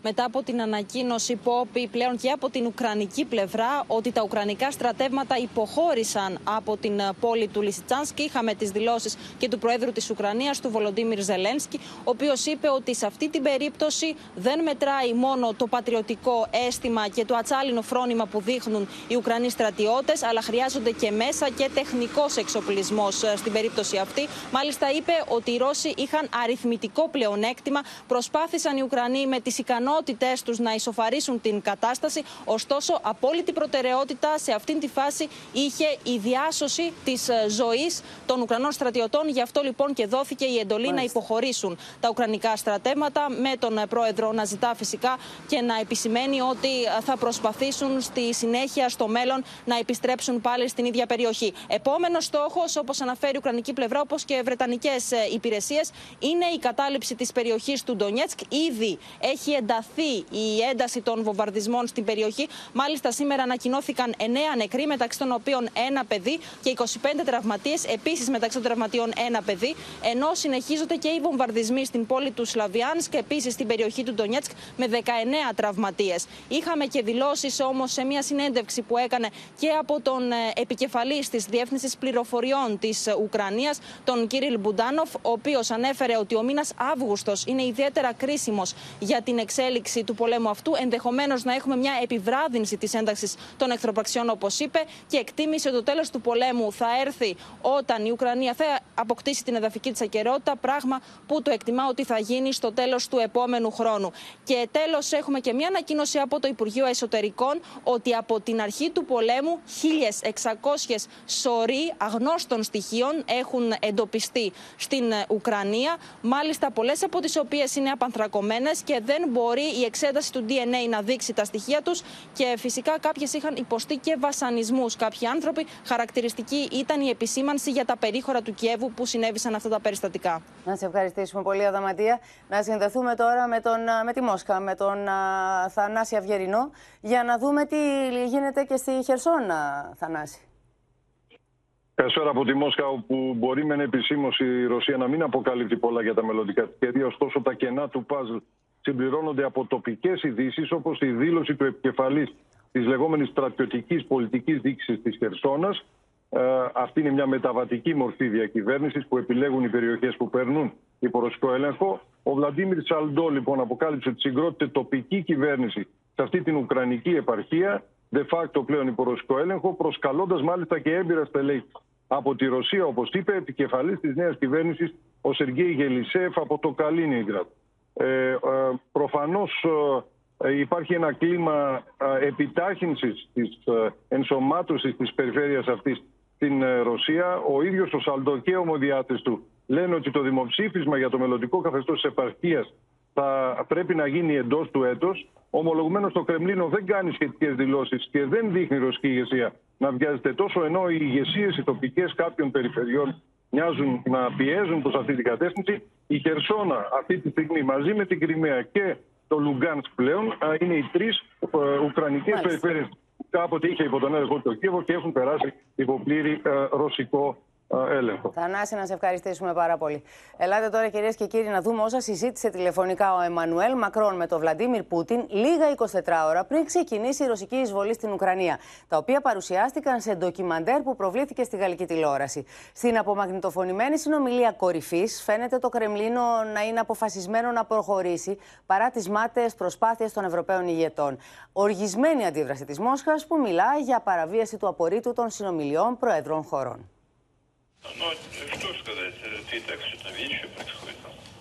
μετά από την ανακοίνωση Πόπη πλέον και από την Ουκρανική πλευρά ότι τα Ουκρανικά στρατεύματα υποχώρησαν από την ε, πόλη του Λισιτσάνσκ. Είχαμε τις δηλώσεις και του Προέδρου της Ουκρανίας, του Βολοντίμιρ Ζελένσκι, ο οποίος είπε ότι σε αυτή την περίπτωση δεν μετράει μόνο το πατριωτικό αίσθημα και το ατσάλινο φρόνημα που δείχνουν οι Ουκρανοί στρατιώτες, αλλά χρειάζονται και μέσα και τεχνικός εξοπλισμός ε, στην περίπτωση αυτή. Μάλιστα, είπε ότι οι Ρώσοι είχαν αριθμητικό πλεονέκτημα, προσπάθησαν οι Ουκρανοί με τις ικανότητες ικανότητές τους να ισοφαρίσουν την κατάσταση. Ωστόσο, απόλυτη προτεραιότητα σε αυτήν τη φάση είχε η διάσωση της ε, ζωής των Ουκρανών στρατιωτών. Γι' αυτό λοιπόν και δόθηκε η εντολή να υποχωρήσουν τα Ουκρανικά στρατεύματα, με τον ε, πρόεδρο να ζητά φυσικά και να επισημαίνει ότι ε, θα προσπαθήσουν στη συνέχεια στο μέλλον να επιστρέψουν πάλι στην ίδια περιοχή. Επόμενος στόχος, όπως αναφέρει η Ουκρανική πλευρά, όπως και βρετανικές υπηρεσίες, είναι η κατάληψη της περιοχής του Ντονιέτσκ. Ήδη έχει ενταθεί η ένταση των βομβαρδισμών στην περιοχή. Μάλιστα, σήμερα ανακοινώθηκαν 9 νεκροί, μεταξύ των οποίων ένα παιδί και 25 τραυματίες. Επίσης, μεταξύ των τραυματιών ένα παιδί. Ενώ συνεχίζονται και οι βομβαρδισμοί στην πόλη του Σλαβιάνσκ και επίσης στην περιοχή του Ντονιέτσκ με 19 τραυματίες. Είχαμε και δηλώσεις όμως σε μια συνέντευξη που έκανε και από τον ε, επικεφαλής της Διεύθυνσης Πληροφοριών της Ουκρανίας, τον Κύριλ Μπουντάνοφ, ο οποίος ανέφερε ότι ο μήνας Αύγουστος είναι ιδιαίτερα κρίσιμος για την εξέλιξη εξέλιξη του πολέμου αυτού. Ενδεχομένως να έχουμε μια επιβράδυνση της ένταξης των εχθροπραξιών, όπως είπε, και εκτίμησε ότι το τέλος του πολέμου θα έρθει όταν η Ουκρανία θα αποκτήσει την εδαφική της ακαιρεότητα. Πράγμα που το εκτιμά ότι θα γίνει στο τέλος του επόμενου χρόνου. Και τέλος, έχουμε και μια ανακοίνωση από το Υπουργείο Εσωτερικών ότι από την αρχή του πολέμου 1.600 σωροί αγνώστων στοιχείων έχουν εντοπιστεί στην Ουκρανία. Μάλιστα, πολλές από τις οποίες είναι απανθρακωμένες και δεν μπορεί η εξέταση του DNA να δείξει τα στοιχεία τους και φυσικά κάποιες είχαν υποστεί και βασανισμούς. Κάποιοι άνθρωποι, χαρακτηριστική ήταν η επισήμανση για τα περίχωρα του Κιέβου που συνέβησαν αυτά τα περιστατικά. Να σε ευχαριστήσουμε πολύ, Αδαματία. Να συνδεθούμε τώρα με, τον, με τη Μόσχα, με τον Θανάση Αυγερινό, για να δούμε τι γίνεται και στη Χερσόνα, Θανάση. Καλησπέρα από τη Μόσχα, όπου μπορεί με επισήμω η Ρωσία να μην αποκαλύπτει πολλά για τα μελλοντικά σχέδια, ωστόσο τα κενά του παζλ συμπληρώνονται από τοπικές ειδήσεις, όπως η δήλωση του επικεφαλής της λεγόμενης στρατιωτικής πολιτικής δίκηση της Χερσόνας. Ε, αυτή είναι μια μεταβατική μορφή διακυβέρνησης που επιλέγουν οι περιοχές που περνούν υπό ρωσικό έλεγχο. Ο Βλαντίμιρ Τσαλντό, λοιπόν, αποκάλυψε ότι συγκρότησε τοπική κυβέρνηση σε αυτή την Ουκρανική επαρχία, de facto πλέον υπό ρωσικό έλεγχο, προσκαλώντας μάλιστα και έμπειρα στελέχη από τη Ρωσία, όπως είπε, επικεφαλής της νέας κυβέρνησης, ο Σεργέη Γελισέφ από το Καλίνιγκρατ. Ε, ε, προφανώς ε, υπάρχει ένα κλίμα επιτάχυνσης της ενσωμάτωσης της περιφέρειας αυτής στην Ρωσία. Ο ίδιος ο Σαλντό και ομοδιάτες του λένε ότι το δημοψήφισμα για το μελλοντικό καθεστώς της επαρχίας θα πρέπει να γίνει εντός του έτος. Ομολογουμένως το Κρεμλίνο δεν κάνει σχετικές δηλώσεις και δεν δείχνει η ρωσική ηγεσία να βιάζεται τόσο, ενώ οι ηγεσίε, οι τοπικές κάποιων περιφερειών μοιάζουν να πιέζουν προς αυτή την κατεύθυνση. Η Χερσόνα αυτή τη στιγμή μαζί με την Κρυμαία και το Λουγκάνσκ πλέον είναι οι τρεις ε, ουκρανικές περιφέρειες που κάποτε είχε υπό τον έλεγχο το Κίεβο και έχουν περάσει υπό πλήρη ε, ρωσικό έλεγχο. Θανάση, να σε ευχαριστήσουμε πάρα πολύ. Ελάτε τώρα, κυρίες και κύριοι, να δούμε όσα συζήτησε τηλεφωνικά ο Εμμανουέλ Μακρόν με τον Βλαντίμιρ Πούτιν λίγα 24 ώρα πριν ξεκινήσει η ρωσική εισβολή στην Ουκρανία. Τα οποία παρουσιάστηκαν σε ντοκιμαντέρ που προβλήθηκε στη γαλλική τηλεόραση. Στην απομαγνητοφωνημένη συνομιλία κορυφής, φαίνεται το Κρεμλίνο να είναι αποφασισμένο να προχωρήσει παρά τις μάταιες προσπάθειες των Ευρωπαίων ηγετών. Οργισμένη αντίδραση της Μόσχας που μιλά για παραβίαση του απορρίτου των συνομιλιών προεδρών χωρών. Ну, что сказать, ты так все видишь, что происходит.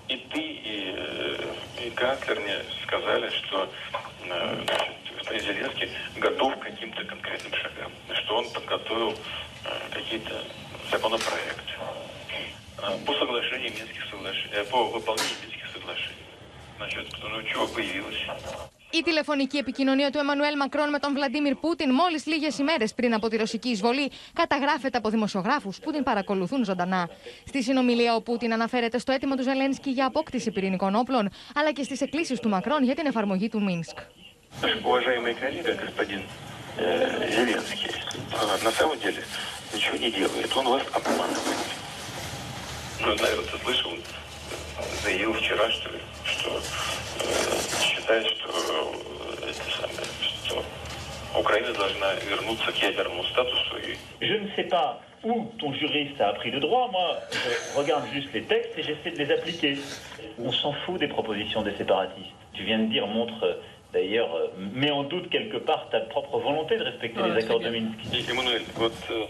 И ты, и, э, и канцлер мне сказали, что э, значит, господин Зеленский готов к каким-то конкретным шагам, что он подготовил э, какие-то законопроекты по соглашению Минских соглашений, по выполнению Минских соглашений. Значит, ну чего появилось? Η τηλεφωνική επικοινωνία του Εμμανουέλ Μακρόν με τον Βλαντίμιρ Πούτιν μόλι λίγε ημέρε πριν από τη ρωσική εισβολή καταγράφεται από δημοσιογράφου που την παρακολουθούν ζωντανά. Στη συνομιλία, ο Πούτιν αναφέρεται στο αίτημα του Ζελένσκι για απόκτηση πυρηνικών όπλων, αλλά και στι εκκλήσει του Μακρόν για την εφαρμογή του Μίνσκ. заявил вчера, что ли, что э, считает, что, э, это самое, что Украина должна вернуться к ядерному статусу. И... Je ne sais pas où ton juriste a appris le droit. Moi, je regarde juste les textes et j'essaie de les appliquer. On s'en fout des propositions des séparatistes. Tu viens de dire montre d'ailleurs met en doute quelque part ta propre volonté de respecter Ouais, les accords c'est de bien. Minsk. Эммануэль, вот, э,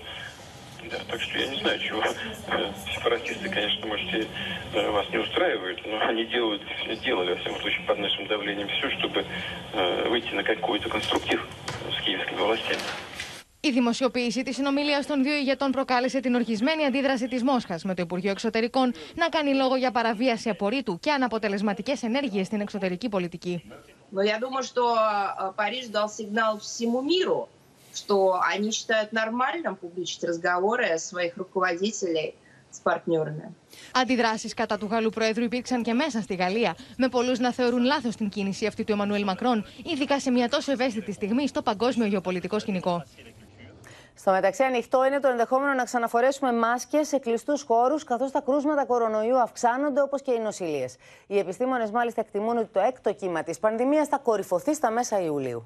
да, так что я не знаю, чего. Э, Сепаратисты, конечно, можете, э, вас не устраивают, но они делают, делали, во всяком случае, под нашим давлением все, чтобы э, выйти на какой-то конструктив с киевскими властями. Η δημοσιοποίηση τη συνομιλία των δύο ηγετών προκάλεσε την οργισμένη αντίδραση τη Μόσχα, με το Υπουργείο Εξωτερικών να κάνει λόγο για παραβίαση απορρίτου και αναποτελεσματικέ ενέργειε στην εξωτερική πολιτική. Но я думаю, что э, Париж дал сигнал всему миру, что они считают нормальным публичить разговоры своих руководителей с партнерами. Αντιδράσει κατά του Γάλλου Προέδρου υπήρξαν και μέσα στη Γαλλία, με πολλού να θεωρούν λάθο την κίνηση αυτή του Εμμανουέλ Μακρόν, ειδικά σε μια τόσο ευαίσθητη στιγμή στο παγκόσμιο γεωπολιτικό σκηνικό. Στο μεταξύ, ανοιχτό είναι το ενδεχόμενο να ξαναφορέσουμε μάσκες σε κλειστού χώρου, καθώ τα κρούσματα κορονοϊού αυξάνονται όπω και οι νοσηλίε. Οι επιστήμονε, μάλιστα, εκτιμούν ότι το έκτο κύμα τη πανδημία θα κορυφωθεί στα μέσα Ιουλίου.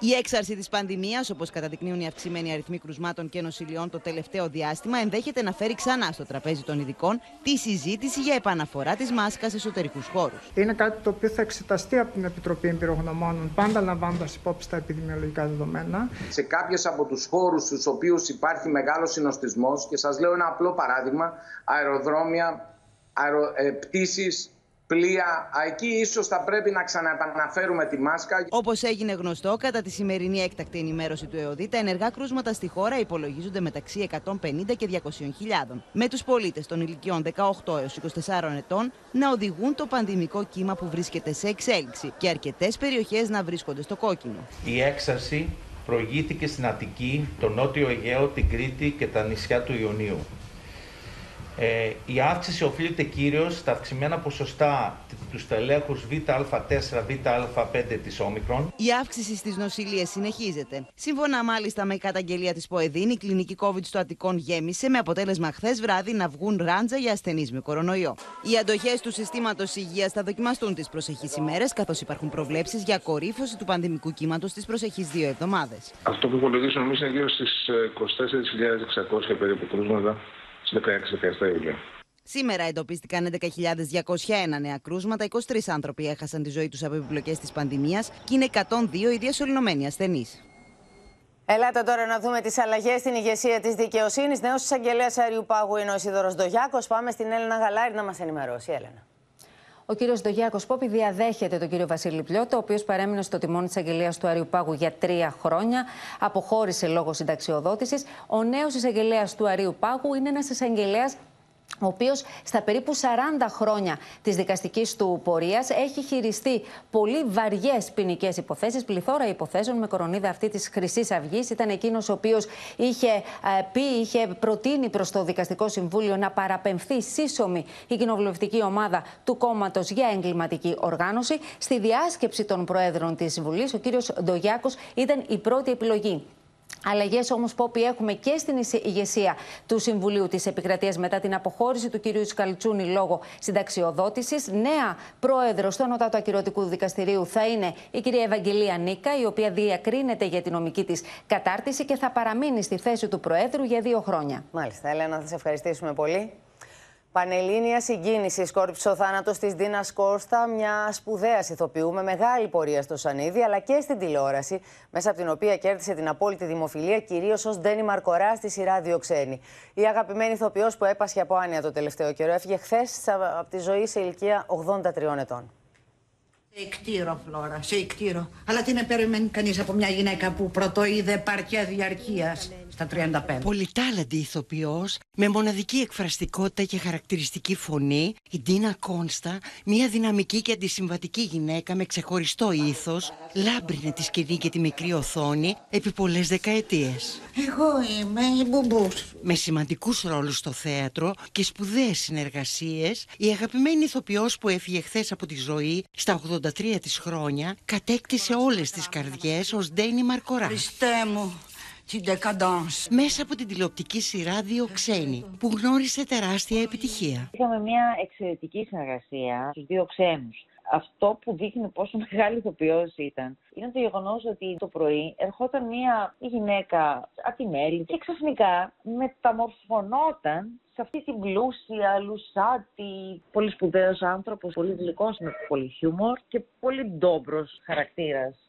Η έξαρση της πανδημίας, όπως καταδεικνύουν οι αυξημένοι αριθμοί κρουσμάτων και νοσηλιών το τελευταίο διάστημα, ενδέχεται να φέρει ξανά στο τραπέζι των ειδικών τη συζήτηση για επαναφορά της μάσκας σε εσωτερικούς χώρους. Είναι κάτι το οποίο θα εξεταστεί από την Επιτροπή Εμπειρογνωμόνων, πάντα λαμβάνοντας υπόψη τα επιδημιολογικά δεδομένα. σε κάποιες από τους χώρους στους οποίους υπάρχει μεγάλος συνοστισμός και σας λέω ένα απλό παράδειγμα, αεροδρόμια, αερο, ε, πτήσεις, πλοία, α, εκεί ίσως θα πρέπει να ξαναεπαναφέρουμε τη μάσκα. Όπως έγινε γνωστό, κατά τη σημερινή έκτακτη ενημέρωση του ΕΟΔΗ, τα ενεργά κρούσματα στη χώρα υπολογίζονται μεταξύ 150 και 200.000. Με τους πολίτες των ηλικιών 18 έως 24 ετών να οδηγούν το πανδημικό κύμα που βρίσκεται σε εξέλιξη και αρκετές περιοχές να βρίσκονται στο κόκκινο. Η έξαρση προηγήθηκε στην Αττική, το Νότιο Αιγαίο, την Κρήτη και τα νησιά του Ιωνίου. Ε, η αύξηση οφείλεται κυρίως στα αυξημένα ποσοστά τους στελέχους ΒΑ4, ΒΑ5 της Όμικρον. Η αύξηση στις νοσηλίες συνεχίζεται. Σύμφωνα μάλιστα με καταγγελία της ΠΟΕΔΗΝ, η κλινική COVID στο Αττικόν γέμισε με αποτέλεσμα χθες βράδυ να βγουν ράντζα για ασθενείς με κορονοϊό. Οι αντοχές του συστήματος υγείας θα δοκιμαστούν τις προσεχείς ημέρες, καθώς υπάρχουν προβλέψεις για κορύφωση του πανδημικού κύματος τι προσεχείς δύο εβδομάδες. Αυτό που υπολογίζουμε εμείς είναι γύρω στις 24.600 περίπου κρούσματα στι 16-17 Ιουλίου. Σήμερα εντοπίστηκαν 11.201 νέα κρούσματα, 23 άνθρωποι έχασαν τη ζωή τους από επιπλοκές της πανδημίας και είναι 102 οι διασωληνωμένοι ασθενείς. Ελάτε τώρα να δούμε τις αλλαγές στην ηγεσία της δικαιοσύνης. Νέος εισαγγελέας Αριού Πάγου είναι ο Ισίδωρος Ντογιάκος. Πάμε στην Έλληνα Γαλάρη να μας ενημερώσει. Έλενα. Ο κύριος Ντογιάκο Πόπη διαδέχεται τον κύριο Βασίλη Πλιώτα, ο οποίος παρέμεινε στο τιμόνι της αγγελίας του Αριού Πάγου για τρία χρόνια. Αποχώρησε λόγω συνταξιοδότησης. Ο νέος εισαγγελέας του Αριού Πάγου είναι ένας εισαγγελέας ο οποίος στα περίπου 40 χρόνια της δικαστικής του πορείας έχει χειριστεί πολύ βαριές ποινικές υποθέσεις, πληθώρα υποθέσεων με κορονίδα αυτή της Χρυσής Αυγής. Ήταν εκείνος ο οποίος είχε ε, πει, είχε προτείνει προς το Δικαστικό Συμβούλιο να παραπεμφθεί σύσσωμη η κοινοβουλευτική ομάδα του κόμματος για εγκληματική οργάνωση. Στη διάσκεψη των Προέδρων της Βουλής, ο κύριος Ντογιάκος ήταν η πρώτη επιλογή. Αλλαγές όμως, Πόπη, έχουμε και στην ηγεσία του Συμβουλίου της Επικρατείας μετά την αποχώρηση του κυρίου Σκαλτσούνη λόγω συνταξιοδότησης. Νέα πρόεδρος του Ανώτατου Ακυρωτικού Δικαστηρίου θα είναι η κυρία Ευαγγελία Νίκα, η οποία διακρίνεται για την νομική της κατάρτιση και θα παραμείνει στη θέση του Προέδρου για δύο χρόνια. Μάλιστα, Έλενα, θα σε ευχαριστήσουμε πολύ. Πανελλήνια συγκίνησης σκόρπισε ο θάνατος της Δίνας Κώστα, μια σπουδαία ηθοποιού με μεγάλη πορεία στο Σανίδι αλλά και στην τηλεόραση, μέσα από την οποία κέρδισε την απόλυτη δημοφιλία κυρίως ως Ντένι Μαρκορά στη σειρά Διοξένη. Η αγαπημένη ηθοποιός που έπασχε από άνοια το τελευταίο καιρό έφυγε χθες από τη ζωή σε ηλικία 83 ετών. Σε εκτήρο, Φλόρα, σε εκτήρο. Αλλά τι να περιμένει κανείς από μια γυναίκα που πρωτοείδε πάρκια διαρκείας; Στα 35. Πολυτάλαντη ηθοποιός, με μοναδική εκφραστικότητα και χαρακτηριστική φωνή, η Ντίνα Κόνστα, μια δυναμική και αντισυμβατική γυναίκα με ξεχωριστό ήθος, λάμπρινε τη σκηνή και τη μικρή οθόνη επί πολλές δεκαετίες. Εγώ είμαι η Μπουμπούς. Με σημαντικούς ρόλους στο θέατρο και σπουδαίες συνεργασίες, η αγαπημένη ηθοποιός που έφυγε χθες από τη ζωή στα 83 της χρόνια κατέκτησε όλες τις καρδιές ως Ντένι Μαρκοράς. Χριστέ μου, την decadence. Μέσα από την τηλεοπτική σειρά Δύο Ξένοι, που γνώρισε τεράστια επιτυχία. Είχαμε μια εξαιρετική συνεργασία στους δύο ξένους. Αυτό που δείχνει πόσο μεγάλη ηθοποιός ήταν είναι το γεγονός ότι το πρωί ερχόταν μια γυναίκα από τη μέλη και ξαφνικά μεταμορφωνόταν σε αυτή την πλούσια, λουσάτη, πολύ σπουδαίος άνθρωπος, πολύ γλυκός με πολύ χιούμορ και πολύ ντόμπρος χαρακτήρας.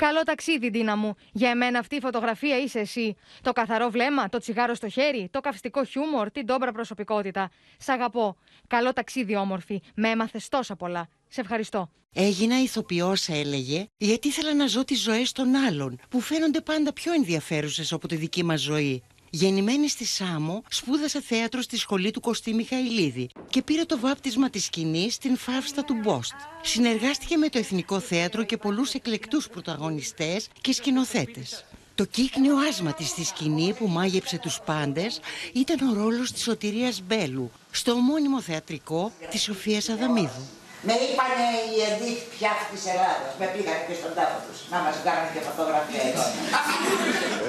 Καλό ταξίδι, Ντίνα μου. Για εμένα αυτή η φωτογραφία είσαι εσύ. Το καθαρό βλέμμα, το τσιγάρο στο χέρι, το καυστικό χιούμορ, την ντόμπρα προσωπικότητα. Σ' αγαπώ. Καλό ταξίδι, όμορφη. Με έμαθες τόσα πολλά. Σε ευχαριστώ. Έγινα ηθοποιός έλεγε γιατί ήθελα να ζω τις ζωές των άλλων που φαίνονται πάντα πιο ενδιαφέρουσες από τη δική μας ζωή. Γεννημένη στη Σάμο, σπούδασε θέατρο στη σχολή του Κωστή Μιχαηλίδη και πήρε το βάπτισμα της σκηνής στην Φαύστα του Μπόστ. Συνεργάστηκε με το Εθνικό Θέατρο και πολλούς εκλεκτούς πρωταγωνιστές και σκηνοθέτες. Το κύκνιο άσμα της στη σκηνή που μάγεψε τους πάντες ήταν ο ρόλος της Σωτηρίας Μπέλου στο ομώνυμο θεατρικό της Σοφίας Αδαμίδου. Με είπανε οι εδίφ πια της Ελλάδας. Με πήγανε και στον τάφο τους. Να μας κάνουν και φωτογραφία εδώ.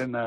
Ένα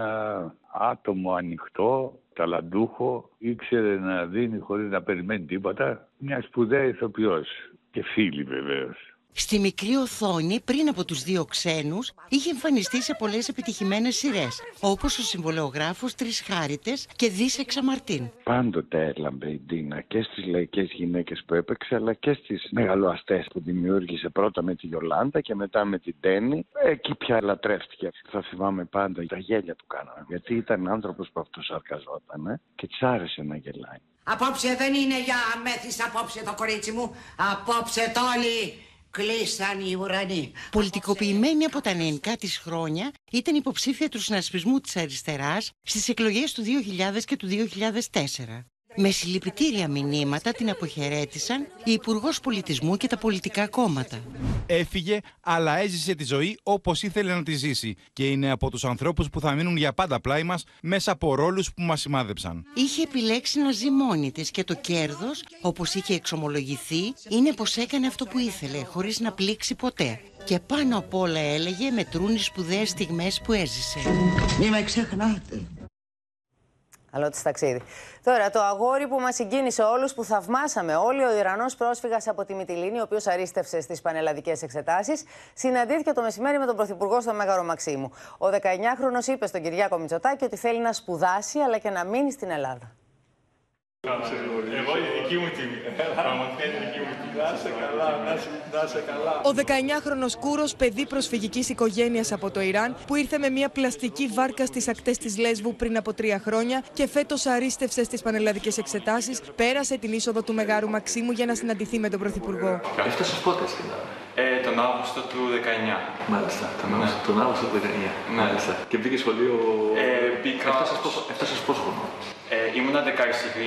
άτομο ανοιχτό, ταλαντούχο, ήξερε να δίνει χωρίς να περιμένει τίποτα. Μια σπουδαία ηθοποιός και φίλη βεβαίως. Στη μικρή οθόνη, πριν από τους δύο ξένους, είχε εμφανιστεί σε πολλές επιτυχημένες σειρές, όπως ο συμβολεογράφος Τρεις Χάριτες και Δίσεξα Μαρτίν. Πάντοτε έλαμπε η Ντίνα και στις λαϊκές γυναίκες που έπαιξε, αλλά και στις μεγαλοαστές που δημιούργησε πρώτα με τη Γιολάντα και μετά με την Τέννη. Εκεί πια λατρεύτηκε. Θα θυμάμαι πάντα τα γέλια του κάνανε, γιατί ήταν άνθρωπος που αυτοσαρκαζόταν ε, και της άρεσε να γελάει. Απόψε δεν είναι για αμέθης απόψε το κορίτσι μου. Απόψε τόλοι κλείσαν οι ουρανοί. Πολιτικοποιημένη από τα νεανικά της χρόνια, ήταν υποψήφια του συνασπισμού της αριστεράς στις εκλογές του 2000 και του 2004. Με συλληπιτήρια μηνύματα την αποχαιρέτησαν η Υπουργός Πολιτισμού και τα πολιτικά κόμματα. Έφυγε, αλλά έζησε τη ζωή όπως ήθελε να τη ζήσει και είναι από τους ανθρώπους που θα μείνουν για πάντα πλάι μας μέσα από ρόλους που μας σημάδεψαν. Είχε επιλέξει να ζει μόνη της και το κέρδος, όπως είχε εξομολογηθεί, είναι πως έκανε αυτό που ήθελε, χωρίς να πλήξει ποτέ. Και πάνω απ' όλα έλεγε μετρούν οι σπουδαίες στιγμές που έζησε. Μη με ξεχνάτε. Καλό τη ταξίδι. Τώρα, το αγόρι που μας συγκίνησε όλους, που θαυμάσαμε όλοι, ο Ιρανός πρόσφυγας από τη Μυτιλίνη, ο οποίος αρίστευσε στις πανελλαδικές εξετάσεις, συναντήθηκε το μεσημέρι με τον Πρωθυπουργό στο Μέγαρο Μαξίμου. Ο 19χρονο είπε στον Κυριάκο Μητσοτάκη ότι θέλει να σπουδάσει αλλά και να μείνει στην Ελλάδα. Εγώ η δική μου τιμή. Πραγματικά είναι η δική μου τιμή. Να είσαι καλά, να είσαι καλά. Ο 19χρονο Κούρος, παιδί προσφυγικής οικογένειας από το Ιράν, που ήρθε με μια πλαστική βάρκα στις ακτές της Λέσβου πριν από τρία χρόνια και φέτος αρίστευσε στις πανελλαδικές εξετάσεις, πέρασε την είσοδο του Μεγάρου Μαξίμου για να συναντηθεί με τον Πρωθυπουργό. Έφτασε πότε στην Ελλάδα. Ε, τον Αύγουστο του 19. Μάλιστα, τον, Αύγουστο, τον Αύγουστο του 19. Μάλιστα. Και μπήκε σχολείο. Ε, μπήκα. Έφτασε πόσο χρόνο. Ε, ήμουνα 16,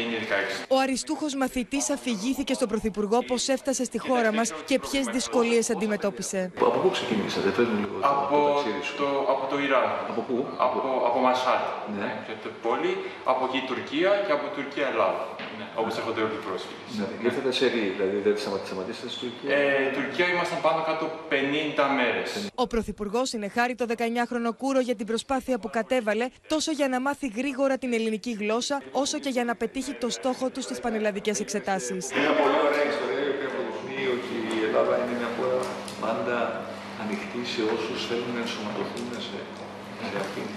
είναι 16. Ο αριστούχος μαθητής αφηγήθηκε στον Πρωθυπουργό πως έφτασε στη χώρα μας και ποιες δυσκολίες αντιμετώπισε. Από πού ξεκινήσατε, πες μου λίγο από το, το, από το Ιράν. Από πού; Από, από Μασάτ, ναι. ναι. το πόλη, από εκεί Τουρκία και από Τουρκία Ελλάδα. Ναι. Όπως έρχονται όλοι οι πρόσφυγες. Ναι. ναι. Ήρθατε σε ρί, δηλαδή δεν σταματήσατε στην Τουρκία; Ε, Τουρκία ήμασταν πάνω κάτω 50 μέρες. Ο Πρωθυπουργός συνεχάρει το 19χρονο Κούρο για την προσπάθεια που κατέβαλε τόσο για να μάθει γρήγορα την ελληνική γλώσσα όσο και για να πετύχει το στόχο του στις πανελλαδικές εξετάσεις. Είναι μια πολύ ωραία ιστορία η οποία αποδεικνύει ότι η Ελλάδα είναι μια χώρα πάντα ανοιχτή σε όσους θέλουν να ενσωματωθούν σε, σε αυτήν.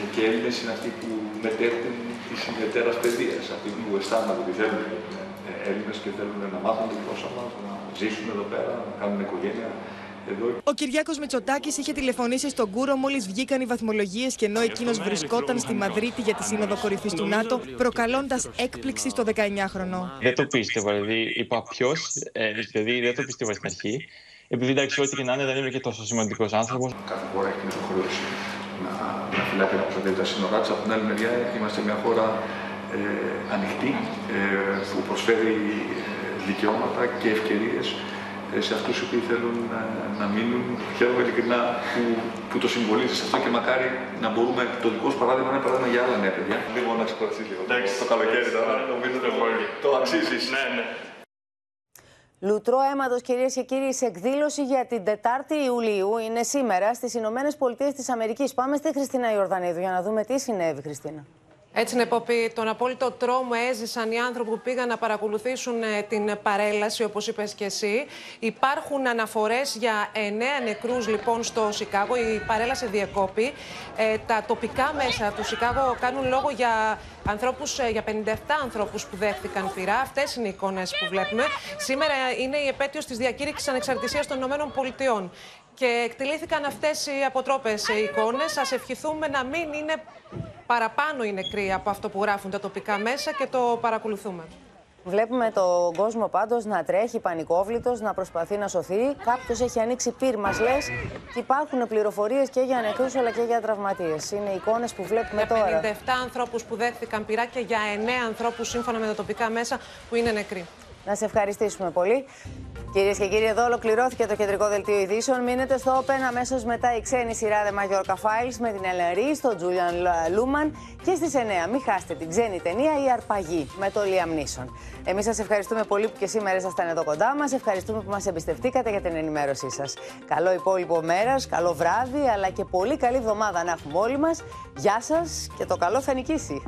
Ε, Και οι Έλληνες είναι αυτοί που μετέχουν τη ιδιαίτερα παιδεία, αυτοί που αισθάνονται ότι θέλουν ε, Έλληνες και θέλουν να μάθουν τη γλώσσα μας, να ζήσουν εδώ πέρα, να κάνουν οικογένεια. Εδώ. Ο Κυριάκος Μητσοτάκης είχε τηλεφωνήσει στον Κούρο μόλις βγήκαν οι βαθμολογίες και ενώ εκείνος βρισκόταν στη Μαδρίτη για τη Σύνοδο Κορυφής του ΝΑΤΟ, προκαλώντας έκπληξη στο 19χρονο. Δεν το πίστευα, δηλαδή είπα ποιος, ε, δηλαδή δεν το πίστευα στην αρχή. Επειδή εντάξει, ό,τι και να είναι, δεν είμαι και τόσο σημαντικός άνθρωπος. Κάθε χώρα έχει την υποχρέωση να, να πρέπει να προστατεύει τα σύνορά τη. Από την άλλη μεριά, είμαστε μια χώρα ε, ανοιχτή ε, που προσφέρει ε, δικαιώματα και ευκαιρίες ε, σε αυτούς οι οποίοι θέλουν να, να μείνουν. Χαίρομαι ειλικρινά που, που το συμβολίζεις αυτό και μακάρι να μπορούμε το δικό σου παράδειγμα να είναι παράδειγμα για άλλα νέα παιδιά. Λίγο να ξεκουραστείς λίγο. Εντάξει, το καλοκαίρι τώρα. Νομίζω το, το αξίζεις. Ναι, ναι. Λουτρό αίματος, κυρίες και κύριοι, σε εκδήλωση για την 4η Ιουλίου είναι σήμερα στις Ηνωμένες Πολιτείες της Αμερικής. Πάμε στη Χριστίνα Ιορδανίδου για να δούμε τι συνέβη, Χριστίνα. Έτσι είναι, Ποπή. Τον απόλυτο τρόμο έζησαν οι άνθρωποι που πήγαν να παρακολουθήσουν ε, την παρέλαση, όπως είπες και εσύ. Υπάρχουν αναφορές για εννέα νεκρούς, λοιπόν, στο Σικάγο. Η παρέλαση διεκόπη. Ε, τα τοπικά μέσα του Σικάγο κάνουν λόγο για ανθρώπους, ε, για 57 ανθρώπους που δέχτηκαν πειρά. Αυτές είναι οι εικόνες που βλέπουμε. Σήμερα είναι η επέτειος της διακήρυξης ανεξαρτησίας των ΗΠΑ και εκτελήθηκαν αυτές οι αποτρόπες εικόνες. Σας ευχηθούμε να μην είναι παραπάνω οι νεκροί από αυτό που γράφουν τα τοπικά μέσα και το παρακολουθούμε. Βλέπουμε τον κόσμο πάντως να τρέχει πανικόβλητος, να προσπαθεί να σωθεί. Κάποιος έχει ανοίξει πυρ, μας λες. Και υπάρχουν πληροφορίες και για νεκρούς αλλά και για τραυματίες. Είναι εικόνες που βλέπουμε για τώρα. 57 ανθρώπους που δέχτηκαν πυρά και για 9 ανθρώπους σύμφωνα με τα τοπικά μέσα που είναι νεκροί. Να σε ευχαριστήσουμε πολύ. Κυρίες και κύριοι, εδώ ολοκληρώθηκε το κεντρικό δελτίο ειδήσεων. Μείνετε στο Open αμέσως μετά η ξένη σειρά The Mallorca Files με την Ελερή, τον Τζούλιαν Λούμαν και στις 9. Μην χάσετε την ξένη ταινία Η Αρπαγή με το Liam Neeson. Εμείς σας ευχαριστούμε πολύ που και σήμερα ήσασταν εδώ κοντά μας. Ευχαριστούμε που μας εμπιστευτήκατε για την ενημέρωσή σας. Καλό υπόλοιπο μέρα, καλό βράδυ, αλλά και πολύ καλή εβδομάδα να έχουμε όλοι μας. Γεια σας και το καλό θα νικήσει.